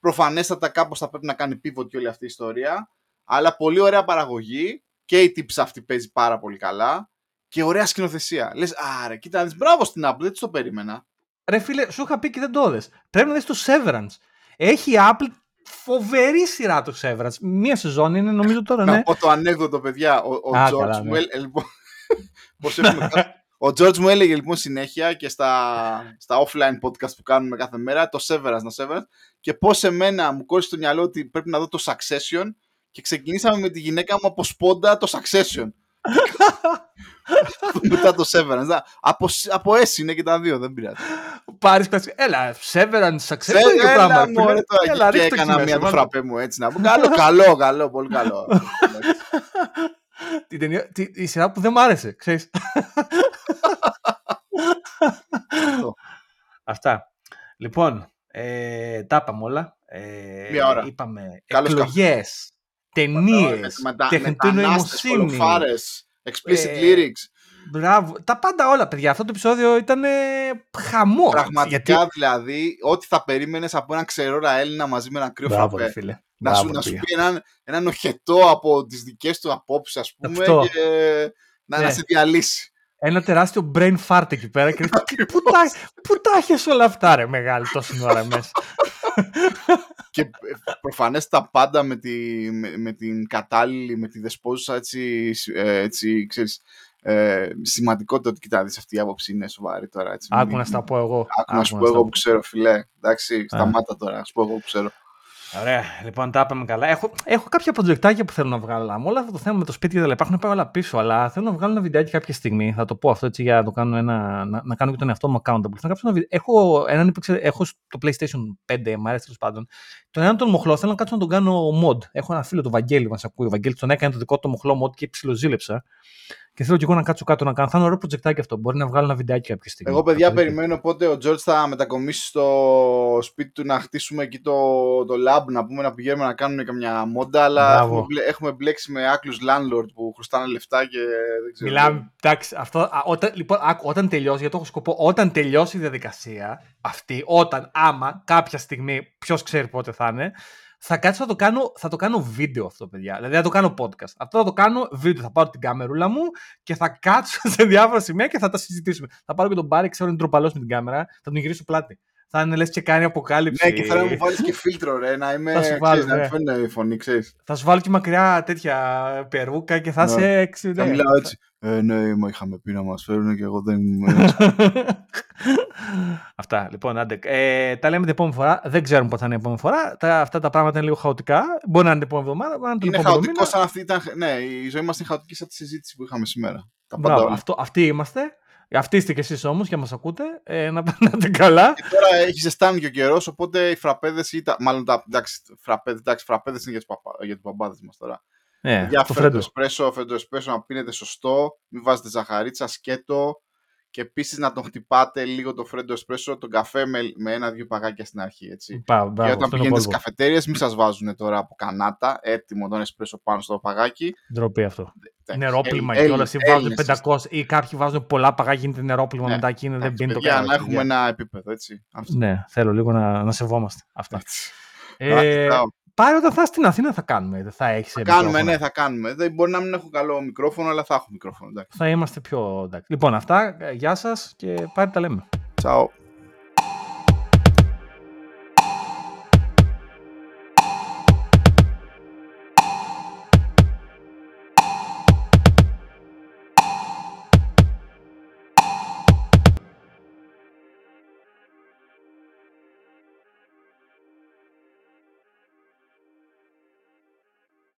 Προφανέστατα κάπως θα πρέπει να κάνει pivot και όλη αυτή η ιστορία. Αλλά πολύ ωραία παραγωγή. Και η τύψη αυτή παίζει πάρα πολύ καλά. Και ωραία σκηνοθεσία. Λες, άρε, κοίτα, να δεις, μπράβο στην Apple, δεν της το περίμενα. Ρε φίλε, σου είχα πει και δεν το είδες. Πρέπει να δεις το Severance. Έχει η Apple φοβερή σειρά το Severance. Μία σεζόν είναι νομίζω τώρα, Να ναι. πω το ανέκδοτο, παιδιά. Ο, ο Α, George καλά, μου ναι. έλε- λοιπόν, πώς έχουμε κάνει- Ο George μου έλεγε λοιπόν συνέχεια και στα, στα offline podcast που κάνουμε κάθε μέρα το Severance, το Severance και πώς εμένα μου κόλλησε στο μυαλό ότι πρέπει να δω το Succession και ξεκινήσαμε με τη γυναίκα μου από σπόντα το Succession. Μετά το Severance. Να, Από, από S είναι και τα δύο, δεν πειράζει. Πάρεις κλασικά. Έλα, Severance, success. Θε- δεν είναι Έλα πράγμα, μωρέ φίλε. τώρα Έλα, εκεί και ρίχτε το έκανα εκεί μια μέσα, το βάλτε. φραπέ μου έτσι να πω. Καλό, καλό, καλό, πολύ καλό. Εντάξει. Την ταινία- τη- Η σειρά που δεν μ' άρεσε, ξέρεις. Αυτά. Λοιπόν, ε, τα είπαμε όλα. Ε, Μία ώρα. Είπαμε Καλώς εκλογές, ταινίες, Μετα- τεχνητή μετανάστες, νοημοσύνη. κολοφάρες, explicit Ε, lyrics. Μπράβο. Τα πάντα όλα, παιδιά. Αυτό το επεισόδιο ήταν ε, χαμός. Πραγματικά δηλαδή, ό,τι θα περίμενες από έναν ξερόρα Έλληνα μαζί με ένα κρύο Μπράβο, ρε φραπέ. φίλε. Να Μπράβο, σου, να σου ρε, πει έναν, έναν οχετό από τις δικές του απόψεις, ας πούμε, Αυτό. και να, Ναι. να σε διαλύσει. Ένα τεράστιο brain fart εκεί πέρα και λες, πού, τα, πού τα έχεις όλα αυτά ρε μεγάλη τόση ώρα μέσα. και προφανές τα πάντα με, τη, με, με την κατάλληλη, με τη δεσπόζουσα έτσι, ε, έτσι ξέρεις, ε, σημαντικότητα ότι κοιτάξτε αυτή η άποψη είναι σοβαρή τώρα. Έτσι, Άκου μην- να στα πω εγώ. Άκου να σου Άκου πω στα εγώ που ξέρω, φιλέ. Εντάξει, σταμάτα τώρα, να σου πω εγώ που ξέρω. Ωραία, λοιπόν, τα είπαμε καλά. Έχω, έχω κάποια προτζεκτάκια που θέλω να βγάλω. Αλλά με όλο αυτό το θέμα με το σπίτι και τα λοιπά έχουν πάει όλα πίσω. Αλλά θέλω να βγάλω ένα βιντεάκι κάποια στιγμή. Θα το πω αυτό έτσι για να το κάνω ένα. να, να κάνω και τον εαυτό μου accountable. Θέλω να κάψω ένα βιδε- Έχω, έναν υπήρξε, έχω στο PlayStation 5, μου αρέσει τέλος πάντων. Τον έναν τον μοχλό θέλω να κάτσω να τον κάνω mod. Έχω ένα φίλο, τον Βαγγέλη, μας ακούει. Ο Βαγγέλης τον έκανε το δικό του μοχλό mod και ψιλοζήλεψα. Και θέλω και εγώ να κάτσω κάτω να κάνω. Θα είναι ωραίο προτζεκτάκι αυτό. Μπορεί να βγάλω ένα βιντεάκι κάποια στιγμή. Εγώ, παιδιά, Θα το δείτε. περιμένω πότε ο George θα μετακομίσει στο σπίτι του να χτίσουμε εκεί το, το lab, να πούμε να πηγαίνουμε να κάνουμε καμιά μόντα, αλλά Μπράβο. έχουμε, μπλε- έχουμε μπλέξει με άκλους landlord που χρωστάνε λεφτά και δεν ξέρω. Μιλάμε, εντάξει, αυτό, α, όταν, λοιπόν, άκου, όταν τελειώσει, γιατί το έχω σκοπό, όταν τελειώσει η διαδικασία αυτή, όταν, άμα, κάποια στιγμή, ποιος ξέρει πότε θα είναι, θα κάτσω να το κάνω, θα το κάνω βίντεο αυτό, παιδιά. Δηλαδή θα το κάνω podcast. Αυτό θα το κάνω βίντεο. Θα πάρω την κάμερούλα μου και θα κάτσω σε διάφορα σημεία και θα τα συζητήσουμε. Θα πάρω και τον Μπάρι, ξέρω είναι τροπαλός με την κάμερα, θα τον γυρίσω πλάτη. Θα είναι λες και κάνει αποκάλυψη. Ναι, και θέλω να μου βάλεις και φίλτρο, ρε. Να είμαι. Θα σου βάλω, ξέρεις, να ναι. μην φαίνεται η φωνή, ξέρεις. Θα σου βάλω και μακριά τέτοια περούκα και θα Ναι. είσαι έξι. Θα ναι. μιλάω έτσι. Ε, ναι, μα είχαμε πει να μας φέρουν και εγώ δεν είμαι. Αυτά. Λοιπόν, άντε. Ε, τα λέμε την επόμενη φορά. Δεν ξέρουμε πότε θα είναι η επόμενη φορά. Τα, αυτά τα πράγματα είναι λίγο χαοτικά. Μπορεί να είναι την επόμενη εβδομάδα, μπορεί να είναι την είναι επόμενη χαοτικό μήνα. σαν αυτή ήταν. Ναι, η ζωή μας είναι χαοτική σαν τη συζήτηση που είχαμε σήμερα. Τα πάντα Μπράβο, όλα. αυτό, αυτοί είμαστε. Αυτοί είστε κι εσείς όμως και μας ακούτε. Ε, να περνάτε καλά. Και τώρα έχει ζεστάνει και ο καιρός, οπότε οι φραπέδες ή τα. Μάλλον τα. Εντάξει, φραπέδε εντάξει, φραπέδες είναι για τους παπα... για τους μπαμπάδε μας τώρα. Ναι, για το φρέντο φρέντο. εσπρέσο, φρέντο εσπρέσο να πίνετε σωστό, μην βάζετε ζαχαρίτσα, σκέτο. Και επίσης να τον χτυπάτε λίγο το φρέντο εσπρέσο, τον καφέ με, με ένα-δύο παγάκια στην αρχή. Έτσι. Μπα- και Μπράβο, όταν αυτό είναι πηγαίνετε στις κόλπο. καφετέρειε, μην σας βάζουν τώρα από κανάτα έτοιμο τον εσπρέσο πάνω στο παγάκι. Ντροπή αυτό. Εντάξει, Νερόπλημα Έλλη- και όλα. Ή Έλληνες βάζουν 500 ή κάποιοι βάζουν πολλά παγάκια, γίνεται νερόπλημα Ναι. μετά και είναι, δεν Εντάξει, πίνει το παιδιά, κανένα. να έχουμε ένα επίπεδο, έτσι. Αυτό. Ναι, θέλω λίγο να, να σεβόμαστε αυτά. Έτσι. Ε, Α, Πάρε όταν θα είσαι στην Αθήνα θα κάνουμε. Δεν θα έχεις. Θα κάνουμε, ναι, θα κάνουμε. Δεν, μπορεί να μην έχω καλό μικρόφωνο, αλλά θα έχω μικρόφωνο. Εντάξει. Θα είμαστε πιο. εντάξει. Λοιπόν, αυτά. ε, Γεια σας και πάρε τα λέμε. Ciao.